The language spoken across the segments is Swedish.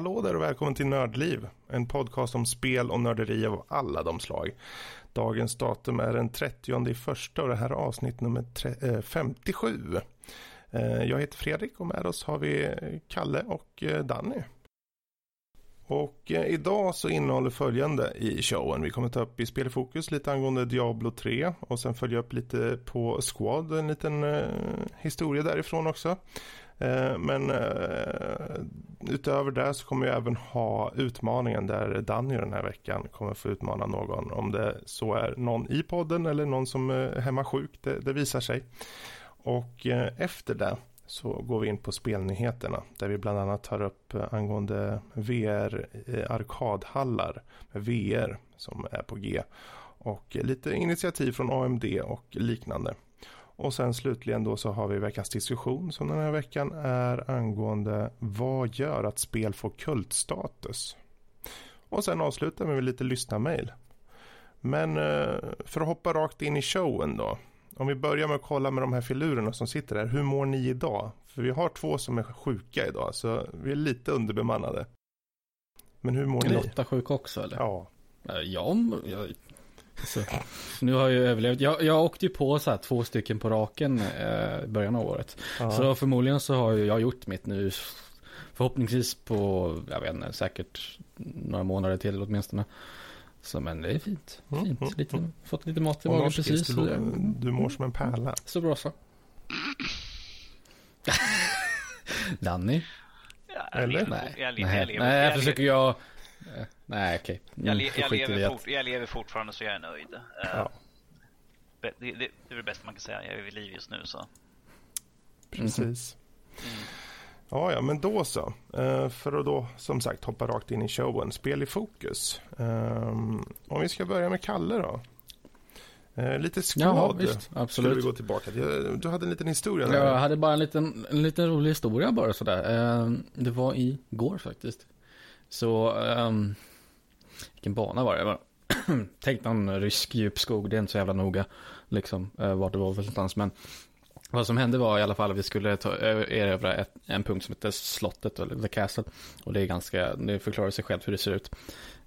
Hallå där och välkommen till Nördliv, en podcast om spel och nörderi av alla de slag. Dagens datum är den 30 i första och det här är avsnitt nummer 57. Eh, eh, jag heter Fredrik och med oss har vi Kalle och eh, Danny. Och idag så innehåller följande i showen. Vi kommer ta upp i spelfokus lite angående Diablo 3 och sen följa upp lite på Squad, en liten historia därifrån också. Eh, men eh, utöver det så kommer vi även ha utmaningen där Danny den här veckan kommer få utmana någon. Om det så är någon i podden eller någon som är hemma sjuk, det, det visar sig. Och eh, efter det så går vi in på spelnyheterna där vi bland annat tar upp eh, angående VR arkadhallar med VR som är på G och lite initiativ från AMD och liknande. Och sen slutligen då så har vi veckans diskussion som den här veckan är angående vad gör att spel får kultstatus? Och sen avslutar vi med lite lyssnarmail. Men eh, för att hoppa rakt in i showen då. Om vi börjar med att kolla med de här filurerna som sitter här. Hur mår ni idag? För vi har två som är sjuka idag så vi är lite underbemannade. Men hur mår är ni? Är Lotta sjuk också eller? Ja. Ja, jag, så, nu har jag ju överlevt. Jag, jag åkte ju på så här två stycken på raken eh, i början av året. Ja. Så förmodligen så har jag gjort mitt nu. Förhoppningsvis på, jag vet inte, säkert några månader till åtminstone. Så men det är fint. Mm, fint. Mm, lite, mm. Fått lite mat i magen precis. Du, du mår som en pärla. Så bra så. Danny? Ja, Eller? Nej, jag, Nej, jag försöker jag Eh, nej, okej. Okay. Jag, le jag, lever fort jag lever fortfarande så jag är nöjd. Eh, ja. Det, det, det, är det bästa man kan säga. Jag är vid liv just nu så. Precis. Mm. Ja, ja, men då så. Uh, för att då som sagt hoppa rakt in i showen. Spel i fokus. Om vi ska börja med Kalle då. Lite skvad. Ja, visst, absolut. vi gå tillbaka till. Du hade en liten historia. Där. Jag hade bara en liten, en liten rolig historia bara sådär. Det var igår faktiskt. Så, um, vilken bana var det? Tänk någon rysk djupskog, det är inte så jävla noga liksom uh, vart det var för någonstans. Men vad som hände var i alla fall att vi skulle ta, eh, erövra ett, en punkt som heter slottet, eller the castle. Och det är ganska, det förklarar sig självt hur det ser ut.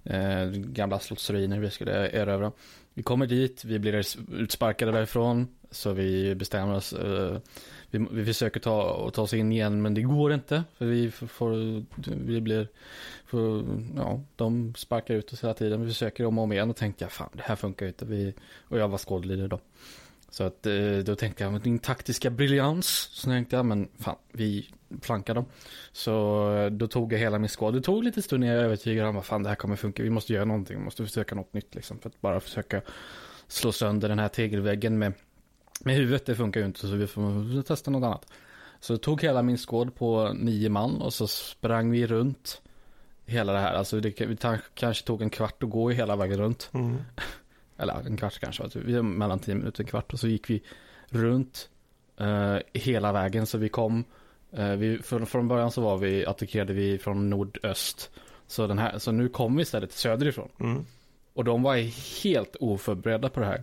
Eh, gamla slottsruiner vi skulle erövra. Vi kommer dit, vi blir utsparkade därifrån. Så vi bestämmer oss. Uh, vi, vi försöker ta, ta oss in igen men det går inte. För vi får, vi blir, får, ja, de sparkar ut oss hela tiden. Vi försöker om och om igen och tänkte jag fan det här funkar inte. Vi, och jag var skådleader då. Så att eh, då tänkte jag med din taktiska briljans. Så tänkte jag men fan vi plankar dem. Så eh, då tog jag hela min skåd. Det tog lite stund innan jag övertygade om vad fan det här kommer funka. Vi måste göra någonting. Vi måste försöka något nytt liksom. För att bara försöka slå sönder den här tegelväggen med med huvudet, det funkar ju inte så vi får testa något annat. Så jag tog hela min skåd på nio man och så sprang vi runt hela det här. Alltså det, vi kanske tog en kvart att gå hela vägen runt. Mm. Eller en kvart kanske, vi mellan tio minuter och en kvart. Och så gick vi runt uh, hela vägen så vi kom. Uh, vi, från, från början så var vi, attackerade vi från nordöst. Så, den här, så nu kom vi istället söderifrån. Mm. Och de var helt oförberedda på det här.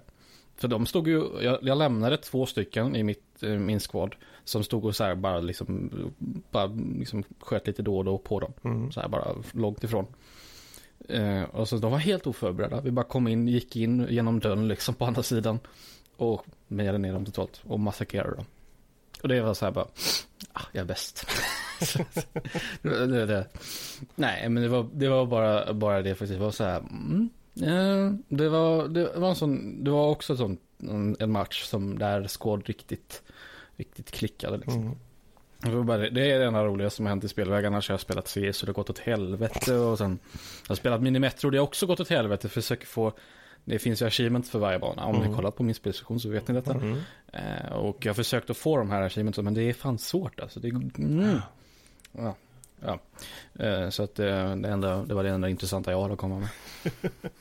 För de stod ju, jag, jag lämnade två stycken i mitt, eh, min squad. Som stod och så här bara liksom, bara liksom sköt lite då och då på dem. Mm. Så här bara långt ifrån. Eh, och så de var helt oförberedda. Vi bara kom in, gick in genom dörren liksom på andra sidan. Och mejade ner dem totalt och massakrerade dem. Och det var så här bara, ah, jag är bäst. det, det, nej, men det var, det var bara, bara det faktiskt. Det var så här, mm, Eh, det, var, det var en sån, det var också sån, en, en match som där Skåd riktigt, riktigt klickade liksom. Mm. Det, är det enda roliga som har hänt i spelväg. Annars har jag spelat CS och det har gått åt helvete. Och sen jag har spelat Minimetro det har också gått åt helvete. Försöker få, det finns ju achievements för varje bana. Om mm. ni kollar på min spelsession så vet ni detta. Mm. Eh, och jag har försökt att få de här achievements men det är fan svårt alltså. Det, mm. ja. Ja, eh, så att det, det, enda, det var det enda intressanta jag har att komma med.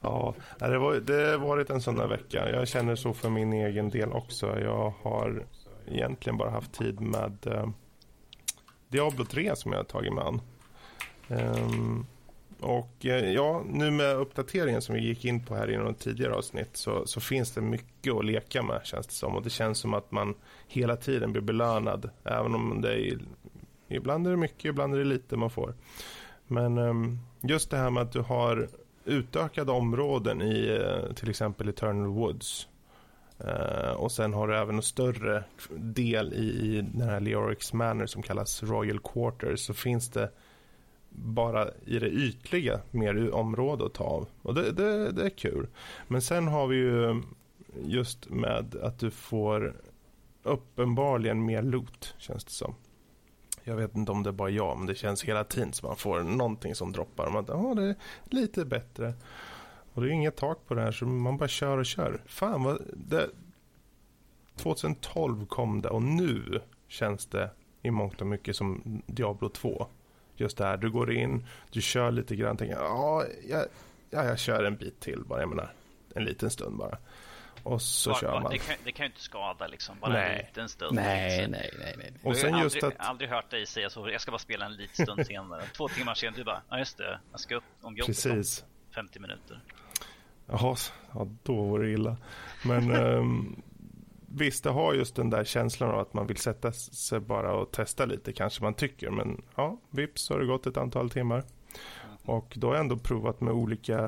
ja, det, var, det har varit en sån där vecka. Jag känner så för min egen del också. Jag har egentligen bara haft tid med eh, Diablo 3 som jag har tagit mig an. Ehm, och eh, ja, nu med uppdateringen som vi gick in på här i något tidigare avsnitt så, så, finns det mycket att leka med känns det som. Och det känns som att man hela tiden blir belönad. Även om det är Ibland är det mycket, ibland är det lite man får. Men um, just det här med att du har utökade områden i eh, till exempel Eternal Woods. Uh, och sen har du även en större del i, i den här Leorics Manor som kallas Royal Quarters. Så finns det bara i det ytliga mer område att ta av. Och det, det, det är kul. Men sen har vi ju just med att du får uppenbarligen mer loot känns det som. Jag vet inte om det är bara jag, men det känns hela tiden som man får någonting som droppar. Man ja, det är lite bättre. Och det är inget tak på det här, så man bara kör och kör. Fan vad... Det, 2012 kom det och nu känns det i mångt och mycket som Diablo 2. Just det här, du går in, du kör lite grann, tänker ja, jag, ja, jag kör en bit till bara, jag menar en liten stund bara. Och så bara, kör man. Det kan, det kan ju inte skada liksom, bara nej. en liten stund. Nej, nej, nej. nej. Och sen jag har just aldrig, att... aldrig hört dig säga så, jag ska bara spela en liten stund senare. Två timmar senare, du bara, ja just det, jag ska upp om jobbet Precis. om 50 minuter. Jaha, ja, då vore det illa. Men um, visst, det har just den där känslan av att man vill sätta sig bara och testa lite kanske man tycker. Men ja, vips så har det gått ett antal timmar. Mm. Och då har jag ändå provat med olika,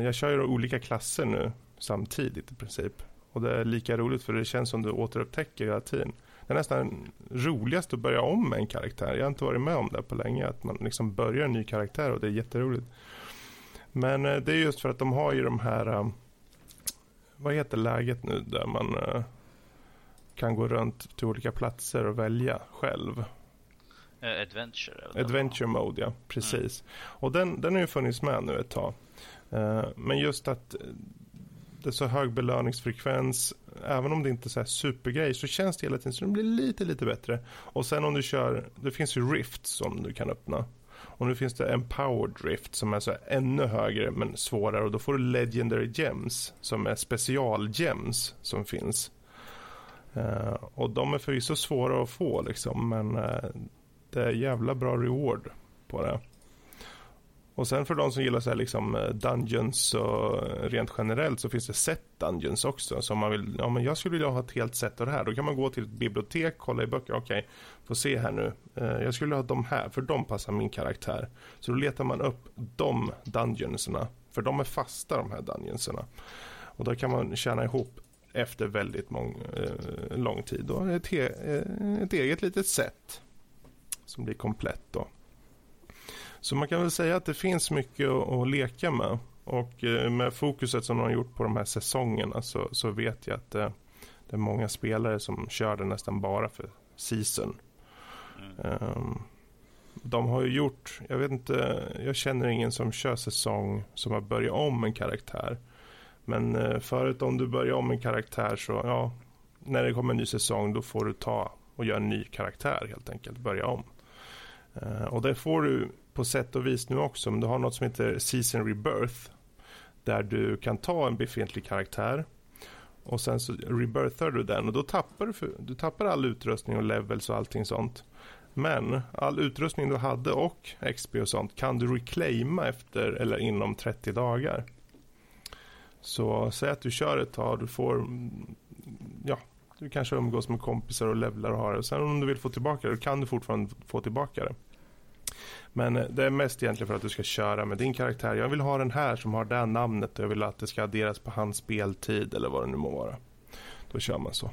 jag kör ju olika klasser nu samtidigt i princip. Och det är lika roligt för det känns som du återupptäcker hela tiden. Det är nästan roligast att börja om med en karaktär. Jag har inte varit med om det på länge. Att man liksom börjar en ny karaktär och det är jätteroligt. Men eh, det är just för att de har ju de här... Eh, vad heter läget nu där man eh, kan gå runt till olika platser och välja själv? Adventure. Adventure mode, ja. Precis. Mm. Och den, den har ju funnits med nu ett tag. Men just att det är så hög belöningsfrekvens. Även om det inte är så här supergrej så känns det hela tiden så det blir lite, lite bättre. Och sen om du kör, det finns ju Rift som du kan öppna. Och nu finns det en power drift som är så ännu högre men svårare. Och då får du Legendary Gems som är specialgems som finns. Uh, och de är förvisso svåra att få liksom men uh, det är jävla bra reward på det. Och sen för de som gillar så här liksom eh, Dungeons och eh, rent generellt så finns det set Dungeons också. Så om man vill, ja men jag skulle vilja ha ett helt set av det här. Då kan man gå till ett bibliotek, kolla i böcker. Okej, okay, får se här nu. Eh, jag skulle ha de här för de passar min karaktär. Så då letar man upp de Dungeonserna, För de är fasta de här Dungeonserna. Och då kan man tjäna ihop efter väldigt mång, eh, lång tid. Då ett, he, eh, ett eget litet set som blir komplett då. Så man kan väl säga att det finns mycket att, att leka med. Och eh, med fokuset som de har gjort på de här säsongerna så, så vet jag att det, det är många spelare som kör det nästan bara för season. Mm. Um, de har ju gjort, jag vet inte, jag känner ingen som kör säsong som har börjat om en karaktär. Men eh, förut om du börjar om en karaktär så, ja, när det kommer en ny säsong då får du ta och göra en ny karaktär helt enkelt, börja om. Ehm, och det får du på sätt och vis nu också. Men du har något som heter Season Rebirth. Där du kan ta en befintlig karaktär. Och sen så rebirthar du den och då tappar du, för, du tappar all utrustning och levels och allting sånt. Men all utrustning du hade och XP och sånt kan du reclaima efter eller inom 30 dagar. Så säg att du kör ett tag, du får, ja, du kanske umgås med kompisar och levlar och har det. Sen om du vill få tillbaka det, kan du fortfarande få tillbaka det. Men eh, det är mest egentligen för att du ska köra med din karaktär. Jag vill ha den här som har det här namnet och jag vill att det ska adderas på hans speltid eller vad det nu må vara. Då kör man så.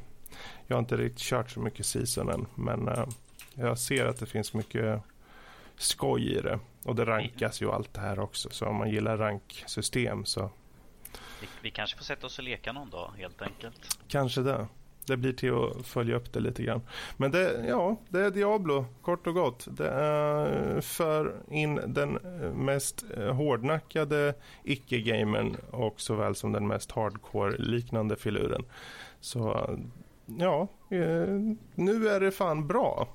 Jag har inte riktigt kört så mycket season än men uh, jag ser att det finns mycket skoj i det. Och det rankas ju allt det här också. Så om man gillar ranksystem så... Vi, vi kanske får sätta oss och leka någon dag helt enkelt. Kanske det det blir till att följa upp det lite grann. Men det, ja, det är Diablo, kort och gott. Det är för in den mest hårdnackade icke-gamern och såväl som den mest hardcore-liknande filuren. Så ja, eh, nu är det fan bra.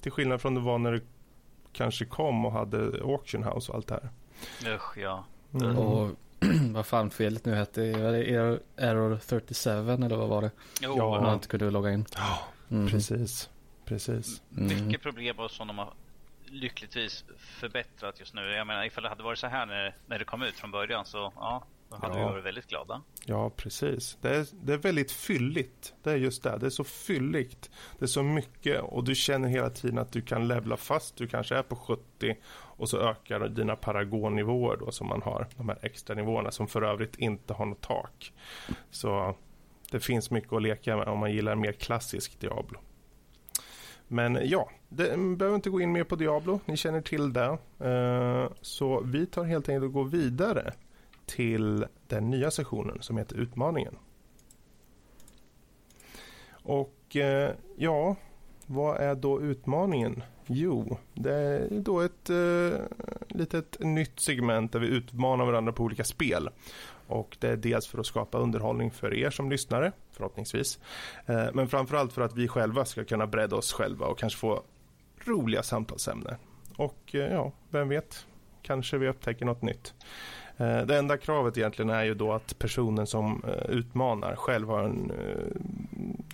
Till skillnad från det var när det kanske kom och hade Auction House och allt det här. Usch, ja. Mm. Och vad fan felet nu hette, Error 37 eller vad var det? Jo, ja, man inte kunde logga in. Ja, mm. precis. Precis. Mm. Mycket problem som de har lyckligtvis förbättrat just nu. Jag menar ifall det hade varit så här när, när det kom ut från början så ja, Då hade ja. vi varit väldigt glada. Ja, precis. Det är, det är väldigt fylligt. Det är just det. Det är så fylligt. Det är så mycket och du känner hela tiden att du kan levla fast. Du kanske är på 70 och så ökar dina paragonnivåer då som man har. De här extra nivåerna som för övrigt inte har något tak. Så det finns mycket att leka med om man gillar mer klassisk Diablo. Men ja, det behöver inte gå in mer på Diablo. Ni känner till det. Uh, så vi tar helt enkelt och går vidare till den nya sessionen som heter Utmaningen. Och eh, ja, vad är då utmaningen? Jo, det är då ett eh, litet nytt segment där vi utmanar varandra på olika spel. Och det är dels för att skapa underhållning för er som lyssnare, förhoppningsvis. Eh, men framförallt för att vi själva ska kunna bredda oss själva och kanske få roliga samtalsämnen. Och eh, ja, vem vet, kanske vi upptäcker något nytt. Eh, det enda kravet egentligen är ju då att personen som eh, utmanar själv har en eh,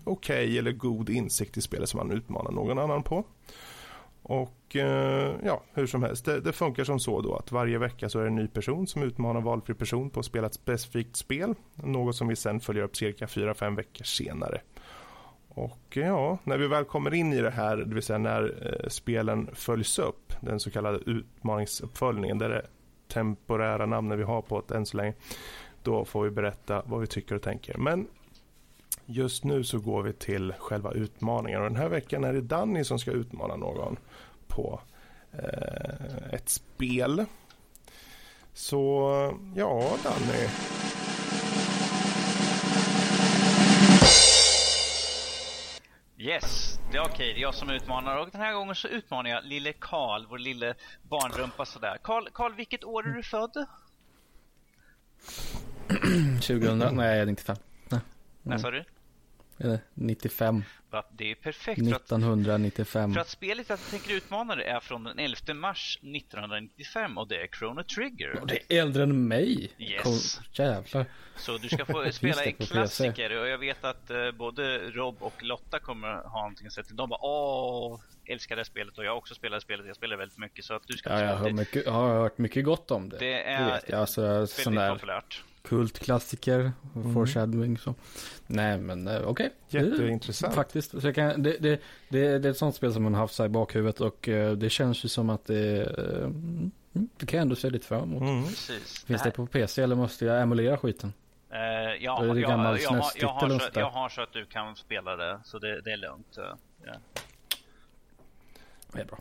okej okay eller god insikt i spelet som man utmanar någon annan på. Och ja, hur som helst, det, det, funkar som så då att varje vecka så är det en ny person som utmanar valfri person på att spela ett specifikt spel. Något som vi sen följer upp cirka 4-5 veckor senare. Och ja, när vi väl kommer in i det här, det vill säga när eh, spelen följs upp, den så kallade utmaningsuppföljningen, där det temporära namnet vi har på det än så länge, då får vi berätta vad vi tycker och tänker. Men Just nu så går vi till själva utmaningen och den här veckan är det Danny som ska utmana någon på eh, ett spel. Så ja, Danny. Yes, det är okej. Det är jag som utmanar och den här gången så utmanar jag lille Karl, vår lille barnrumpa sådär. Karl, Karl vilket år är du född? 2000, nej 95. Nej. När sa du? 95. Det är perfekt. 1995. För att, spelet jag tänker utmana dig är från den 11 mars 1995 och det är Chrono Trigger. Och det är äldre än mig. Yes. Jävlar. Så du ska få spela en klassiker och jag vet att uh, både Rob och Lotta kommer ha någonting att säga till. De bara åh, älskar det spelet och jag också spelar spelet. Jag spelar väldigt mycket så att du ska ja, jag har, mycket, jag har hört mycket gott om det. Det är det vet jag. Alltså, väldigt där... populärt kultklassiker, mm. foreshadowing så. Nej men eh, okej. Okay. Jätteintressant. Faktiskt. Så jag kan, det, det, det, det är ett sånt spel som man har haft sig i bakhuvudet och uh, det känns ju som att det, uh, det kan jag ändå se lite fram emot. Mm. Precis. Finns det, det på PC eller måste jag emulera skiten? Uh, ja, det jag, jag, jag, har, jag, har så, jag har så att du kan spela det så det, det är lugnt.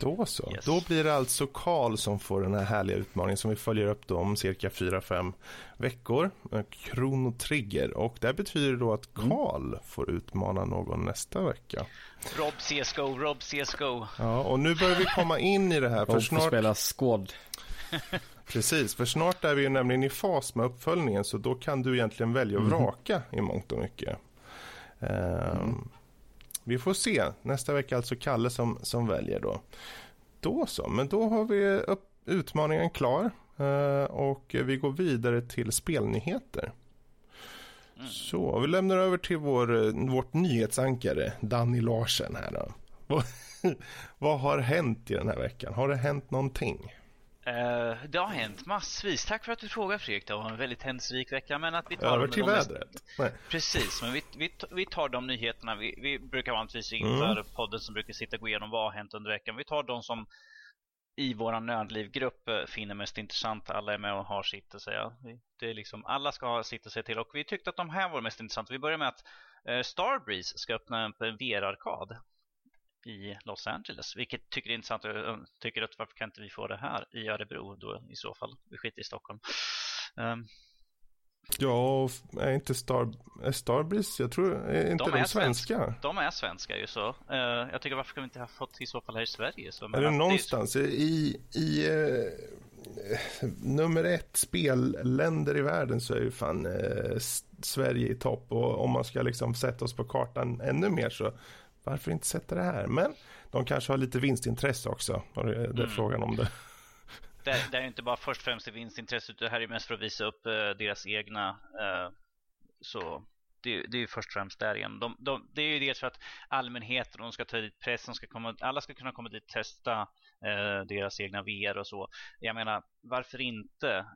Då så. Yes. Då blir det alltså Karl som får den här härliga utmaningen som vi följer upp då om cirka 4-5 veckor. Chrono Trigger. Och det betyder då att mm. Karl mm. får utmana någon nästa vecka. Rob CSGO, Rob CSGO. Ja, och nu börjar vi komma in i det här. Rob för snart... får spela Squad. Precis, för snart är vi ju nämligen i fas med uppföljningen så då kan du egentligen välja och mm. vraka mm. i mångt och mycket. Um, mm. Vi får se. Nästa vecka alltså Kalle som, som väljer då. Då så, men då har vi upp, utmaningen klar. Uh, och vi går vidare till spelnyheter. Mm. Så, vi lämnar över till vår, vårt nyhetsankare Danny Larsen här då. Vad har hänt i den här veckan? Har det hänt någonting? Uh, det har hänt massvis. Tack för att du frågar Fredrik. Det var en väldigt händelserik vecka. Men att vi tar Över till vädret. Precis, men vi, vi, vi tar de nyheterna. Vi, vi brukar vanligtvis inför mm. podden som brukar sitta och gå igenom vad har hänt under veckan. Vi tar de som i vår nödlivgrupp eh, finner mest intressant. Alla är med och har sitt att säga. Det är liksom, alla ska ha sitt att säga till. Och vi tyckte att de här var mest intressanta. Vi börjar med att uh, Starbreeze ska öppna en VR-arkad i Los Angeles. Vilket tycker är intressant. Jag tycker att varför kan inte vi få det här i Örebro då i så fall? Vi skiter i Stockholm. Um, Ja, är inte Star, är Starbreeze, jag tror, är inte de, de är svenska? svenska? De är svenska ju så. Uh, jag tycker varför kan vi inte ha fått i så fall här i Sverige? Så, är det någonstans det är... i, i uh, nummer ett spelländer i världen så är ju fan uh, Sverige i topp och om man ska liksom sätta oss på kartan ännu mer så varför inte sätta det här? Men de kanske har lite vinstintresse också. Det, är mm. frågan om det. Det, det är inte bara först och främst vinstintresse utan det här är mest för att visa upp uh, deras egna. Uh, så det, det är ju först och främst där igen. De, de, det är ju dels för att allmänheten, de ska ta dit pressen, ska komma, alla ska kunna komma dit och testa uh, deras egna VR och så. Jag menar, varför inte?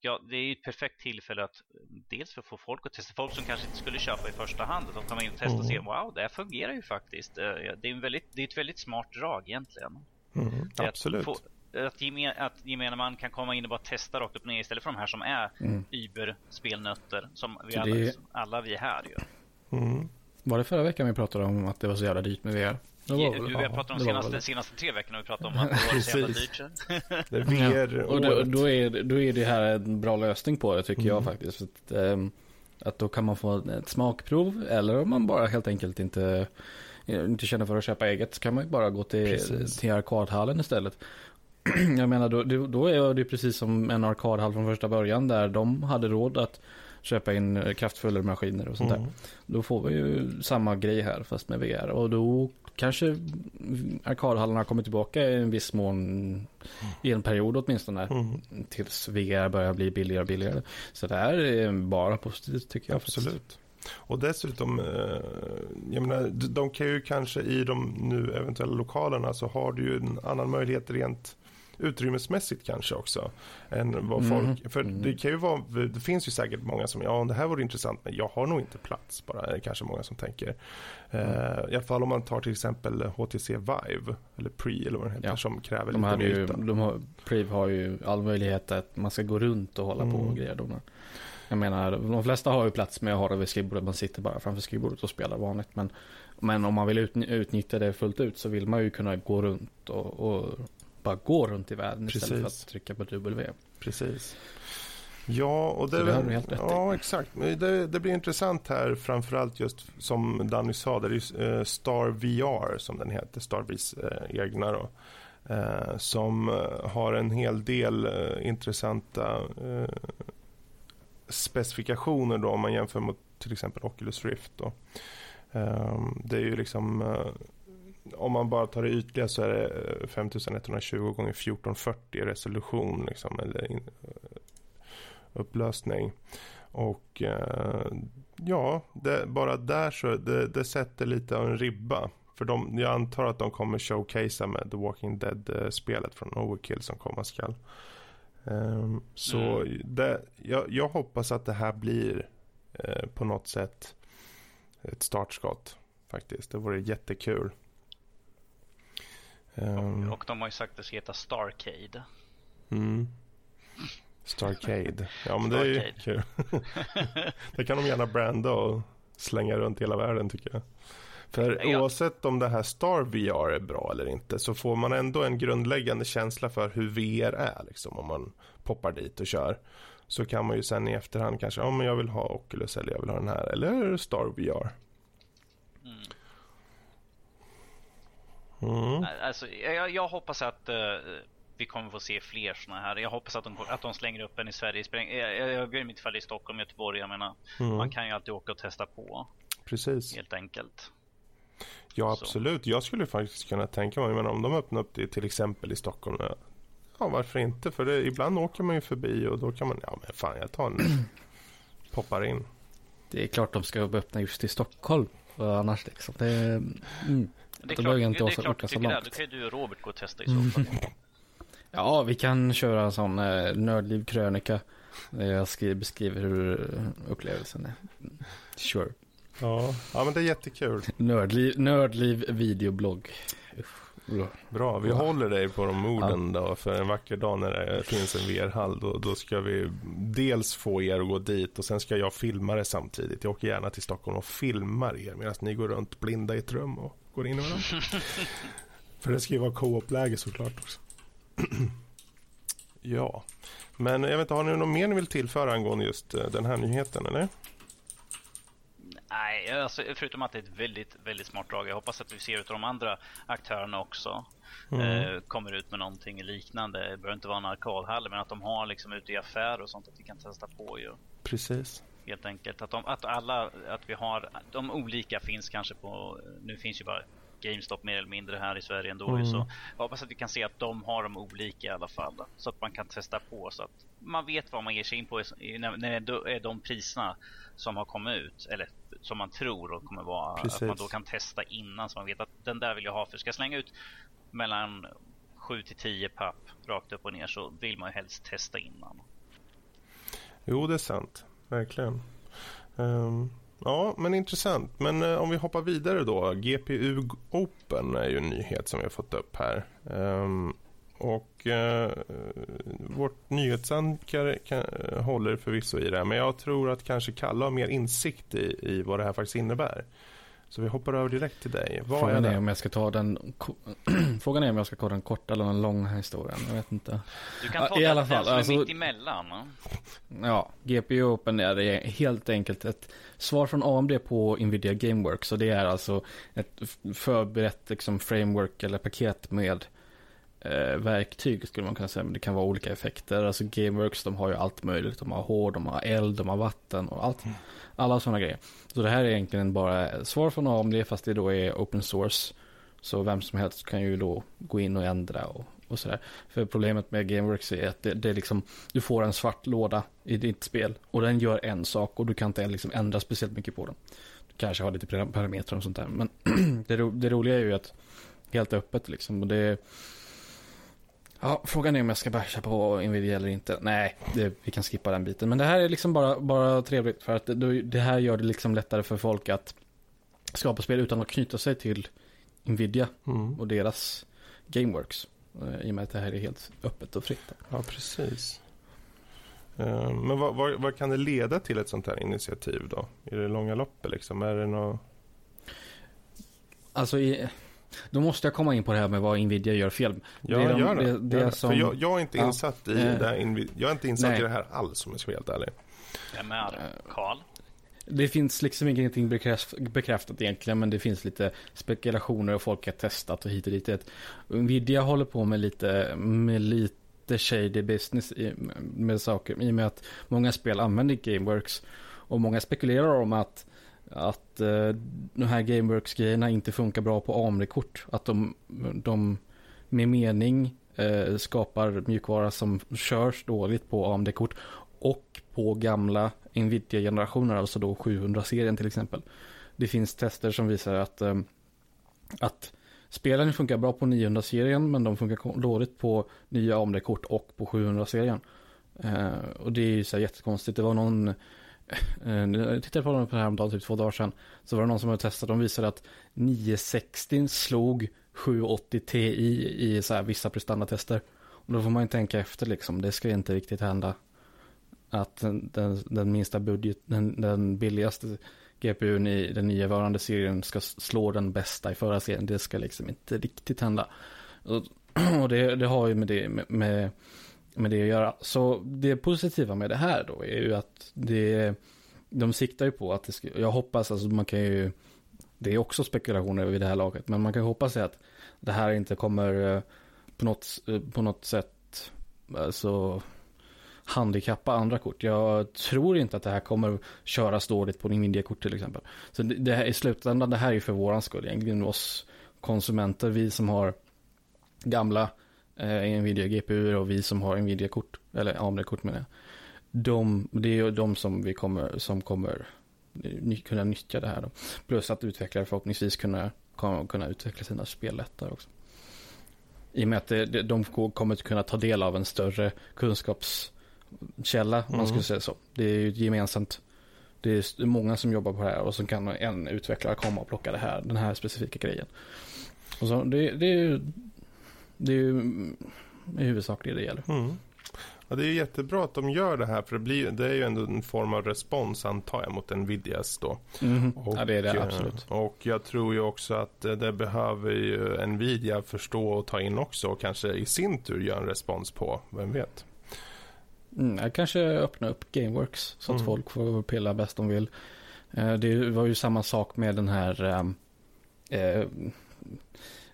Ja, det är ju ett perfekt tillfälle att dels för att få folk att testa, folk som kanske inte skulle köpa i första hand, att de kommer in och testar och ser, wow, det här fungerar ju faktiskt. Eh, det är, en väldigt, det är ett väldigt smart drag egentligen. Mm, absolut. Att, få, att, gemen, att gemene man kan komma in och bara testa rakt upp och ner istället för de här som är mm. Uber-spelnötter som vi alla, det... alla vi här gör. Mm. Var det förra veckan vi pratade om att det var så jävla dyrt med VR? Det var väl, vi har pratat om de senaste, senaste tre veckorna. Vi pratat om att det var så jävla dyrt. det är VR ja, och då, då, är, då är det här en bra lösning på det tycker mm. jag faktiskt. Att, um, att då kan man få ett smakprov eller om man bara helt enkelt inte, inte känner för att köpa eget så kan man ju bara gå till, till arkadhallen istället. jag menar då, då är det precis som en arkadhall från första början där de hade råd att köpa in kraftfullare maskiner och sånt mm. där. Då får vi ju samma grej här fast med VR och då kanske arkadhallarna kommer tillbaka i en viss mån i en period åtminstone. Mm. Tills VR börjar bli billigare och billigare. Så det här är bara positivt tycker jag. Absolut. Och dessutom, eh, jag menar, de kan ju kanske i de nu eventuella lokalerna så har du ju en annan möjlighet rent utrymmesmässigt kanske också. Än vad folk, mm. För mm. det kan ju vara, det finns ju säkert många som, ja det här vore intressant men jag har nog inte plats bara, är det kanske många som tänker. Mm. Uh, I alla fall om man tar till exempel HTC Vive eller Pre eller vad det heter ja. som kräver de lite ju, de har, Pre har ju all möjlighet att man ska gå runt och hålla på och mm. grejer. Jag menar, de flesta har ju plats med att ha det vid skrivbordet. Man sitter bara framför skrivbordet och spelar vanligt. Men, men om man vill utnyttja det fullt ut så vill man ju kunna gå runt och, och bara gå runt i världen Precis. istället för att trycka på W. Precis. Ja, och det, det, helt rätt ja, exakt. Det, det, blir intressant här, framförallt just som Danny sa, det är uh, Star VR som den heter, Starvis uh, egna då. Uh, som har en hel del intressanta specifikationer då om man jämför mot till exempel Oculus Rift. Då. det är ju liksom om man bara tar det ytliga så är det 5120 gånger 1440 resolution liksom, eller in, upplösning. Och eh, ja, det, bara där så det, det sätter lite av en ribba. För de, jag antar att de kommer showcasea med The Walking Dead-spelet från Overkill som komma skall. Um, så mm. det, jag, jag, hoppas att det här blir eh, på något sätt ett startskott faktiskt. Det vore jättekul. Um, och, de har ju sagt att det ska heta Starcade. Mm. Starcade. Ja men det är ju kul. det kan de gärna branda och slänga runt hela världen tycker jag. För ja. oavsett om det här Star VR är bra eller inte så får man ändå en grundläggande känsla för hur VR är. Liksom, om man poppar dit och kör. Så kan man ju sen i efterhand kanske, ja men jag vill ha Oculus eller jag vill ha den här. Eller Star VR. Mm. Mm. Alltså, jag, jag hoppas att uh, vi kommer få se fler sådana här. Jag hoppas att de, att de slänger upp en i Sverige. Jag, jag bryr mig inte ifall är Stockholm, Göteborg. Jag menar, mm. man kan ju alltid åka och testa på. Precis. Helt enkelt. Ja, absolut. Så. Jag skulle faktiskt kunna tänka mig, men om de öppnar upp det till exempel i Stockholm. Ja, varför inte? För det, ibland åker man ju förbi och då kan man, ja men fan jag tar en, poppar in. Det är klart de ska öppna just i Stockholm. Annars liksom. Det, mm. Det är klart, det inte det är klart du tycker det. Då kan ju du och Robert gå och testa i så fall. ja, vi kan köra en sån eh, nördliv krönika. Där jag skriver, beskriver hur upplevelsen är. Sure. Ja, ja men det är jättekul. Nördliv, nördliv videoblogg. Bra, vi håller dig på de orden ja. då. För en vacker dag när det finns en VR-hall då, då ska vi dels få er att gå dit och sen ska jag filma det samtidigt. Jag åker gärna till Stockholm och filmar er medan ni går runt blinda i ett rum och går in i varandra. För det ska ju vara co-op-läge såklart också. ja, men jag vet inte, har ni något mer ni vill tillföra angående just eh, den här nyheten eller? Nej, alltså, förutom att det är ett väldigt, väldigt smart drag. Jag hoppas att vi ser ut de andra aktörerna också. Mm. Eh, kommer ut med någonting liknande. Det behöver inte vara en arkadhall, men att de har liksom ute i affärer och sånt att vi kan testa på ju. Precis helt enkelt. Att, de, att alla, att vi har, de olika finns kanske på, nu finns ju bara GameStop mer eller mindre här i Sverige ändå. Mm. Så jag hoppas att vi kan se att de har de olika i alla fall. Så att man kan testa på så att man vet vad man ger sig in på när det är de priserna som har kommit ut. Eller som man tror kommer vara. Precis. Att man då kan testa innan så man vet att den där vill jag ha. För ska jag slänga ut mellan 7 till 10 papp rakt upp och ner så vill man ju helst testa innan. Jo, det är sant. Verkligen. Um, ja, men intressant. Men uh, om vi hoppar vidare då. GPU Open är ju en nyhet som vi har fått upp här. Um, och uh, vårt nyhetsankare håller förvisso i det. Men jag tror att kanske Kalle har mer insikt i, i vad det här faktiskt innebär. Så vi hoppar över direkt till dig. Vad Frågan är, är, om jag ska ta den Frågan är om jag ska ta den korta eller den långa historien. Jag vet inte. Du kan ta I den, alla fall, den som alltså, är mitt emellan. Ja, GPU Open är helt enkelt ett svar från AMD på Nvidia Gameworks. Och det är alltså ett förberett liksom, framework eller paket med eh, verktyg skulle man kunna säga. Men det kan vara olika effekter. Alltså Gameworks de har ju allt möjligt. De har hår, de har eld, de har vatten och allt. Mm. Alla sådana grejer. Så det här är egentligen bara svar från AMD fast det då är open source. Så vem som helst kan ju då gå in och ändra och, och sådär. För problemet med Gameworks är att det, det, är liksom, du får en svart låda i ditt spel och den gör en sak och du kan inte liksom ändra speciellt mycket på den. Du kanske har lite parametrar och sånt där. Men det, det roliga är ju att helt öppet liksom. Och det, Ja, frågan är om jag ska basha på Nvidia eller inte. Nej, det, vi kan skippa den biten. Men det här är liksom bara, bara trevligt för att det, det här gör det liksom lättare för folk att skapa spel utan att knyta sig till Nvidia mm. och deras Gameworks. Eh, I och med att det här är helt öppet och fritt. Ja, precis. Eh, men vad, vad, vad, kan det leda till ett sånt här initiativ då? I det långa loppet liksom? Är det något... Alltså i, då måste jag komma in på det här med vad Nvidia gör fel. Ja, det de, gör det. det, det gör som, För jag, jag, är inte insatt ja, i det här, jag är inte insatt nej. i det här alls om jag ska vara helt ärlig. Vem är Karl? Det finns liksom ingenting bekräftat egentligen, men det finns lite spekulationer och folk har testat och hit och dit. Nvidia håller på med lite, med lite shady business i, med saker, i och med att många spel använder Gameworks. Och många spekulerar om att att eh, de här Gameworks-grejerna inte funkar bra på AMD-kort. Att de, de med mening eh, skapar mjukvara som körs dåligt på AMD-kort och på gamla Nvidia-generationer, alltså då 700-serien till exempel. Det finns tester som visar att, eh, att spelen funkar bra på 900-serien men de funkar dåligt på nya AMD-kort och på 700-serien. Eh, och det är ju så jättekonstigt. Det var någon Eh, jag tittade på dem på det här om typ två dagar sedan. Så var det någon som hade testat. De visade att 960 slog 780 Ti i så här vissa prestandatester. Och då får man ju tänka efter liksom. Det ska inte riktigt hända. Att den, den, den minsta budget, den, den billigaste GPUn i den nuvarande serien ska slå den bästa i förra serien. Det ska liksom inte riktigt hända. Och, och det, det, har ju med det med, med med det att göra. Så det positiva med det här då är ju att det, de siktar ju på att det ska, jag hoppas, alltså man kan ju, det är också spekulationer vid det här laget, men man kan hoppas att det här inte kommer eh, på något, eh, på något sätt, alltså handikappa andra kort. Jag tror inte att det här kommer köras dåligt på Nvidia-kort till exempel. Så det, det här, i slutändan, det här är ju för våran skull egentligen, oss konsumenter, vi som har gamla eh, Nvidia GPU och vi som har Nvidia-kort, eller AMD-kort menar jag. De, det är de som vi kommer, som kommer kunna nyttja det här då. Plus att utvecklare förhoppningsvis kunna, kunna utveckla sina spel lättare också. I och med att det, de kommer att kunna ta del av en större kunskapskälla, om mm. man skulle säga så. Det är ju gemensamt. Det är många som jobbar på det här och så kan en utvecklare komma och plocka det här, den här specifika grejen. Och så, det, det är det är ju i huvudsak det det gäller. Mm. Ja, det är jättebra att de gör det här för det, blir, det är ju ändå en form av respons antar jag mot Nvidias då. Mm. Och, ja det är det eh, absolut. Och jag tror ju också att det behöver ju Nvidia förstå och ta in också och kanske i sin tur göra en respons på, vem vet. Mm, kanske öppna upp Gameworks så att mm. folk får pilla bäst de vill. Eh, det var ju samma sak med den här äh,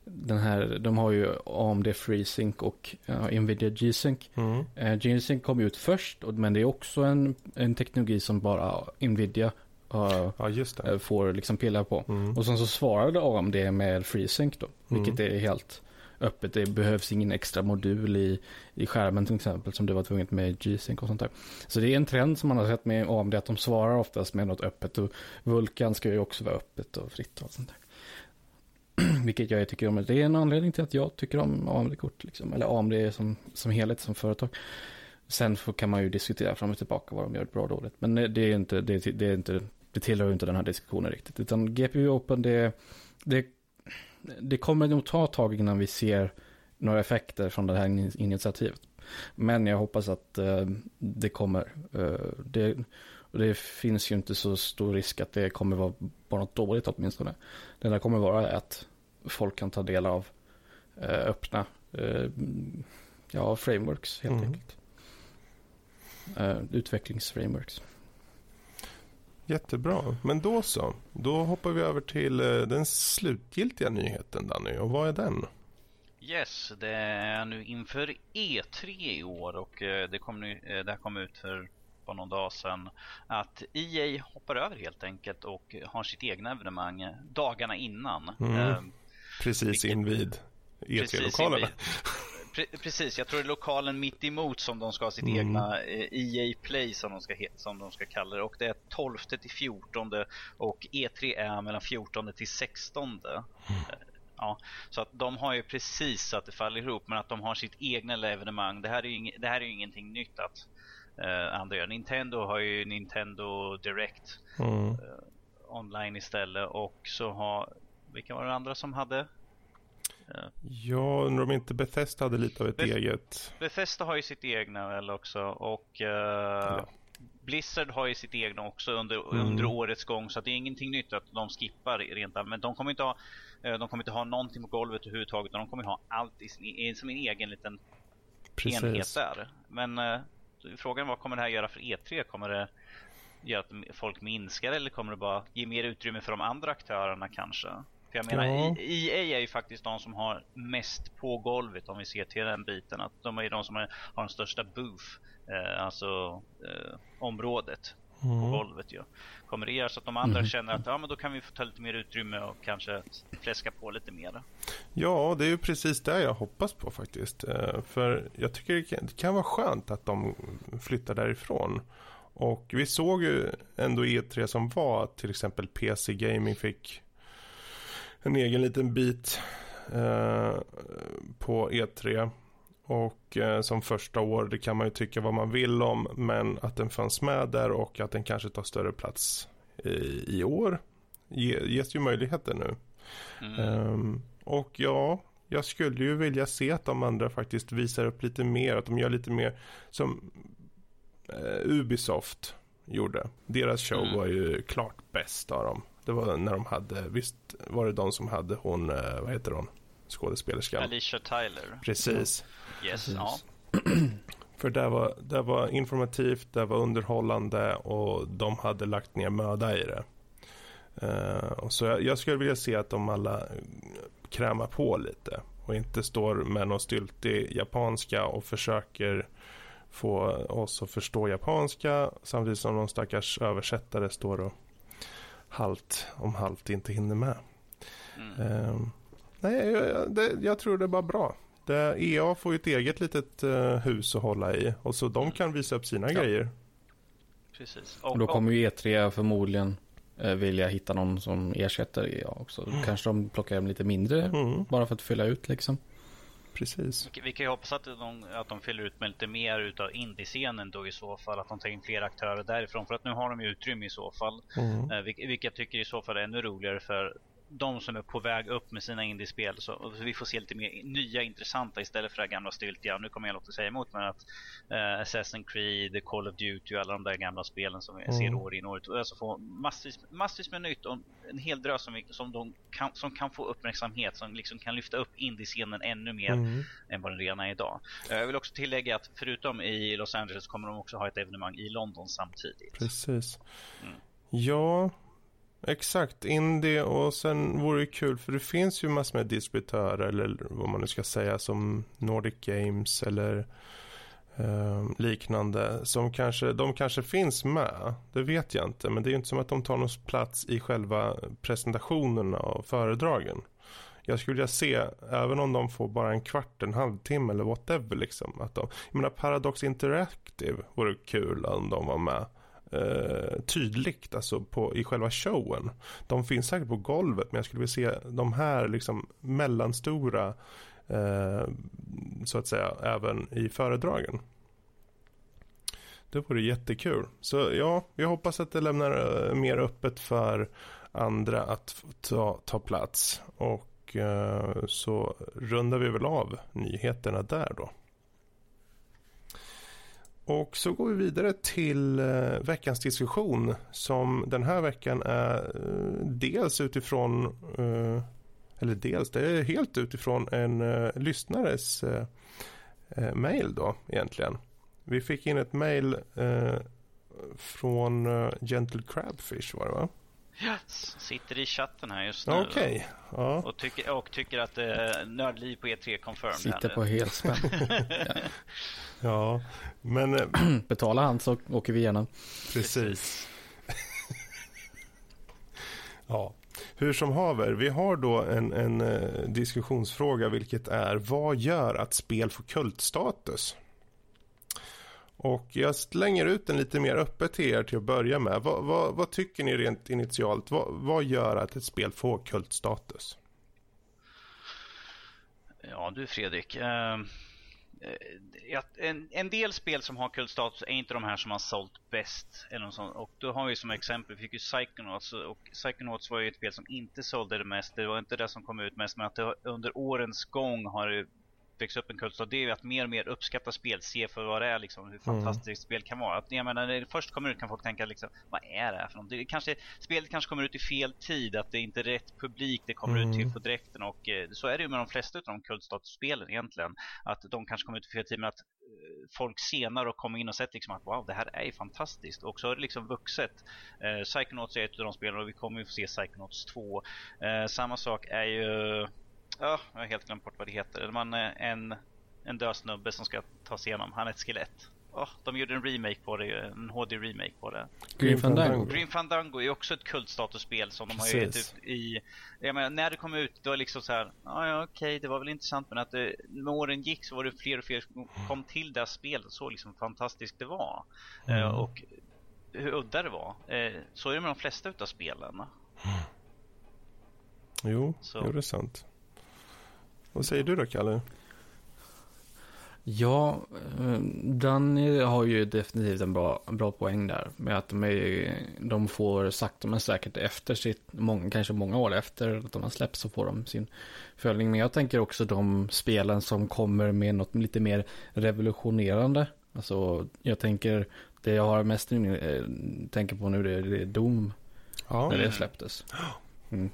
den här, de har ju AMD FreeSync och uh, Nvidia G-Sync. Mm. Uh, G-Sync kom ut först, men det är också en, en teknologi som bara Nvidia uh, ja, uh, får liksom pilla på. Mm. Och sen så svarade AMD med FreeSync då, vilket mm. är helt öppet. Det behövs ingen extra modul i, i skärmen till exempel som det var tvunget med G-Sync och sånt där. Så det är en trend som man har sett med AMD att de svarar oftast med något öppet och Vulkan ska ju också vara öppet och fritt och sånt där. Vilket jag tycker om. Det är en anledning till att jag tycker om AMD-kort. Liksom. Eller AMD som, som helhet, som företag. Sen kan man ju diskutera fram och tillbaka vad de gör bra och dåligt. Men det är inte, det, det är inte, det tillhör ju inte den här diskussionen riktigt. Utan GPU Open, det, det, det kommer nog ta ett tag innan vi ser några effekter från det här initiativet. Men jag hoppas att uh, det kommer. Uh, det, det finns ju inte så stor risk att det kommer vara bara något dåligt åtminstone. Det enda kommer vara att folk kan ta del av uh, öppna ja, frameworks helt mm. enkelt. utvecklingsframeworks. Jättebra, men då så. Då hoppar vi över till den slutgiltiga nyheten Danny. Och vad är den? Yes, det är nu inför E3 i år och eh, det kom, nu, eh, det här kom ut för bara någon dag sedan att EA hoppar över helt enkelt och har sitt egna evenemang dagarna innan. Mm. Eh, precis vilket, invid E3-lokalerna. precis, jag tror det är lokalen mitt emot som de ska ha sitt mm. egna EA e Play som de, ska, som de ska kalla det. Och det är 12 till 14 och E3 är mellan 14 till 16. Mm. Ja, så att de har ju precis så att det faller ihop men att de har sitt egna evenemang. Det här är ju, det här är ju ingenting nytt att uh, andra gör. Nintendo har ju Nintendo Direct mm. uh, online istället och så har, vilka var det andra som hade? Ja, undrar om inte Bethesda hade lite av ett Beth eget. Bethesda har ju sitt egna väl också och ja. Blizzard har ju sitt egna också under, mm. under årets gång så det är ingenting nytt att de skippar rent men de kommer inte ha Eh, de kommer inte ha någonting på golvet överhuvudtaget utan de kommer ha allt i sin, i sin egen liten Precis. enhet där. Men eh, frågan vad kommer det här göra för E3? Kommer det göra att folk minskar eller kommer det bara ge mer utrymme för de andra aktörerna kanske? För jag menar, ja. EA är ju faktiskt de som har mest på golvet om vi ser till den biten. Att de är ju de som har den största booth, eh, alltså eh, området mm. på golvet ju. Kommer det göra så att de andra mm. känner att ja, men då kan vi få ta lite mer utrymme och kanske fläska på lite mer? Ja, det är ju precis det jag hoppas på faktiskt. Eh, för jag tycker det kan, det kan vara skönt att de flyttar därifrån. Och vi såg ju ändå E3 som var till exempel PC Gaming fick en egen liten bit eh, på E3. Och eh, som första år, det kan man ju tycka vad man vill om, men att den fanns med där och att den kanske tar större plats i, i år ge, ges ju möjligheter nu. Mm. Um, och ja, jag skulle ju vilja se att de andra faktiskt visar upp lite mer, att de gör lite mer som uh, Ubisoft gjorde. Deras show mm. var ju klart bäst av dem. Det var när de hade, visst var det de som hade hon, uh, vad heter hon, skådespelerskan? Alicia Tyler. Precis. Yes, ja. För det var, det var informativt, det var underhållande och de hade lagt ner möda i det. Uh, så jag, jag, skulle vilja se att de alla krämar på lite och inte står med någon styltig japanska och försöker få oss att förstå japanska samtidigt som de stackars översättare står och halt om halt inte hinner med. Mm. Uh, nej, jag, det, jag tror det är bara bra. Det, EA får ju ett eget litet uh, hus att hålla i och så de kan visa upp sina ja. grejer. Precis. Och, och då kommer ju E3 förmodligen uh, vilja hitta någon som ersätter EA också. Mm. Kanske de plockar hem lite mindre mm. bara för att fylla ut liksom. Precis. Vi, vi kan ju hoppas att de, att de fyller ut med lite mer utav indiescenen då i så fall. Att de tar in fler aktörer därifrån. För att nu har de ju utrymme i så fall. Mm. Uh, vilket jag tycker i så fall är ännu roligare för de som är på väg upp med sina indiespel så vi får se lite mer nya intressanta istället för det gamla styltiga. Nu kommer jag låta säga emot men att uh, Assassin's Creed, Call of Duty och alla de där gamla spelen som vi mm. ser år in och år ut. Alltså få massvis, massvis med nytt och en hel drös som, vi, som, de kan, som kan få uppmärksamhet som liksom kan lyfta upp indiescenen ännu mer mm. än vad den redan är idag. Uh, jag vill också tillägga att förutom i Los Angeles kommer de också ha ett evenemang i London samtidigt. Precis. Mm. Ja, Exakt, indie och sen vore det kul för det finns ju massor med distributörer eller vad man nu ska säga som Nordic Games eller eh, liknande som kanske, de kanske finns med, det vet jag inte men det är ju inte som att de tar någon plats i själva presentationerna av föredragen. Jag skulle vilja se, även om de får bara en kvart, en halvtimme eller whatever liksom, att de, jag menar Paradox Interactive vore kul om de var med eh, tydligt alltså på, i själva showen. De finns säkert på golvet men jag skulle vilja se de här liksom mellanstora eh, så att säga även i föredragen. Det vore jättekul. Så ja, jag hoppas att det lämnar eh, mer öppet för andra att ta, ta plats. Och eh, så rundar vi väl av nyheterna där då. Och så går vi vidare till eh, veckans diskussion som den här veckan är eh, dels utifrån eh, eller dels, det är helt utifrån en uh, lyssnares uh, mail då egentligen. Vi fick in ett mail uh, från uh, Gentle Crabfish var det va? Yes, sitter i chatten här just nu. Okej. Okay. Ja. Och, tycker, och tycker att uh, Nördliv på E3 confirmed. Sitter på helspänn. ja. ja, men... Betala han så åker vi igenom. Precis. ja, hur som haver, vi har då en, en uh, diskussionsfråga vilket är vad gör att spel får kultstatus? Och jag slänger ut den lite mer öppet till er till att börja med. Vad, vad, vad tycker ni rent initialt? Vad, vad gör att ett spel får kultstatus? Ja du Fredrik. Ehm, eh, en, en, del spel som har kultstatus är inte de här som har sålt bäst. Eller sånt. Och då har vi som exempel, vi fick ju Psychonauts. Och Psychonauts var ju ett spel som inte sålde det mest. Det var inte det som kom ut mest. Men att det under årens gång har det växt upp en kult det är ju att mer och mer uppskatta spel, se för vad det är liksom, hur mm. fantastiskt mm. spel kan vara. Att, jag menar, när det först kommer ut kan folk tänka liksom, vad är det här för något? Det kanske, spelet kanske kommer ut i fel tid, att det är inte är rätt publik det kommer mm. ut till på direkten och eh, så är det ju med de flesta av de kultstatusspelen egentligen. Att de kanske kommer ut i fel tid men att eh, folk senare och kommer in och sett liksom att wow, det här är fantastiskt. Och så är det liksom vuxet. Eh, Psychonauts är ett av de spelen och vi kommer ju få se Psychonauts 2. Eh, samma sak är ju Ja, jag har helt glömt bort vad det heter. Man är en, en död snubbe som ska ta sig igenom. Han är ett skelett. Oh, de gjorde en remake på det, en HD-remake på det. Grim Fandango. Grim Fandango är också ett kultstatusspel som de har gett ut i... Jag menar, när det kom ut, då var det liksom så här, ah, ja okej, okay, det var väl intressant, men att det, med åren gick så var det fler och fler som kom till det här spelet, så liksom fantastiskt det var. Mm. Uh, och hur udda det var. Uh, så är det med de flesta utav spelen. Mm. Jo, så. det är sant. Vad säger du då, Kalle? Ja, eh, den har ju definitivt en bra, bra poäng där. Med att de, är, de får sakta men säkert efter sitt, många, kanske många år efter att de har släppts så får de sin följning. Men jag tänker också de spelen som kommer med något lite mer revolutionerande. Alltså, jag tänker, det jag har mest äh, tänker på nu det är, det är Doom. Ja. När det släpptes. Mm.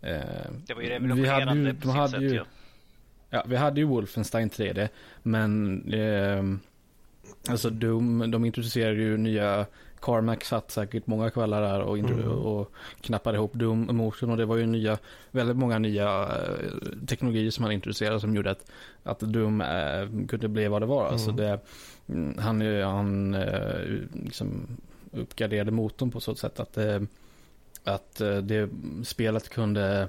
Eh, det var ju revolutionerande på sitt sätt ju, Ja, vi hade ju Wolfenstein 3D, men eh, alltså de, de introducerade ju nya Carmack satt säkert många kvällar där och, mm. och knappade ihop Doom-motorn och det var ju nya, väldigt många nya eh, teknologier som han introducerade som gjorde att, att Doom eh, kunde bli vad det var. Alltså mm. Alltså det, mm, han han eh, liksom uppgraderade motorn på så sätt att, eh, att eh, det spelet kunde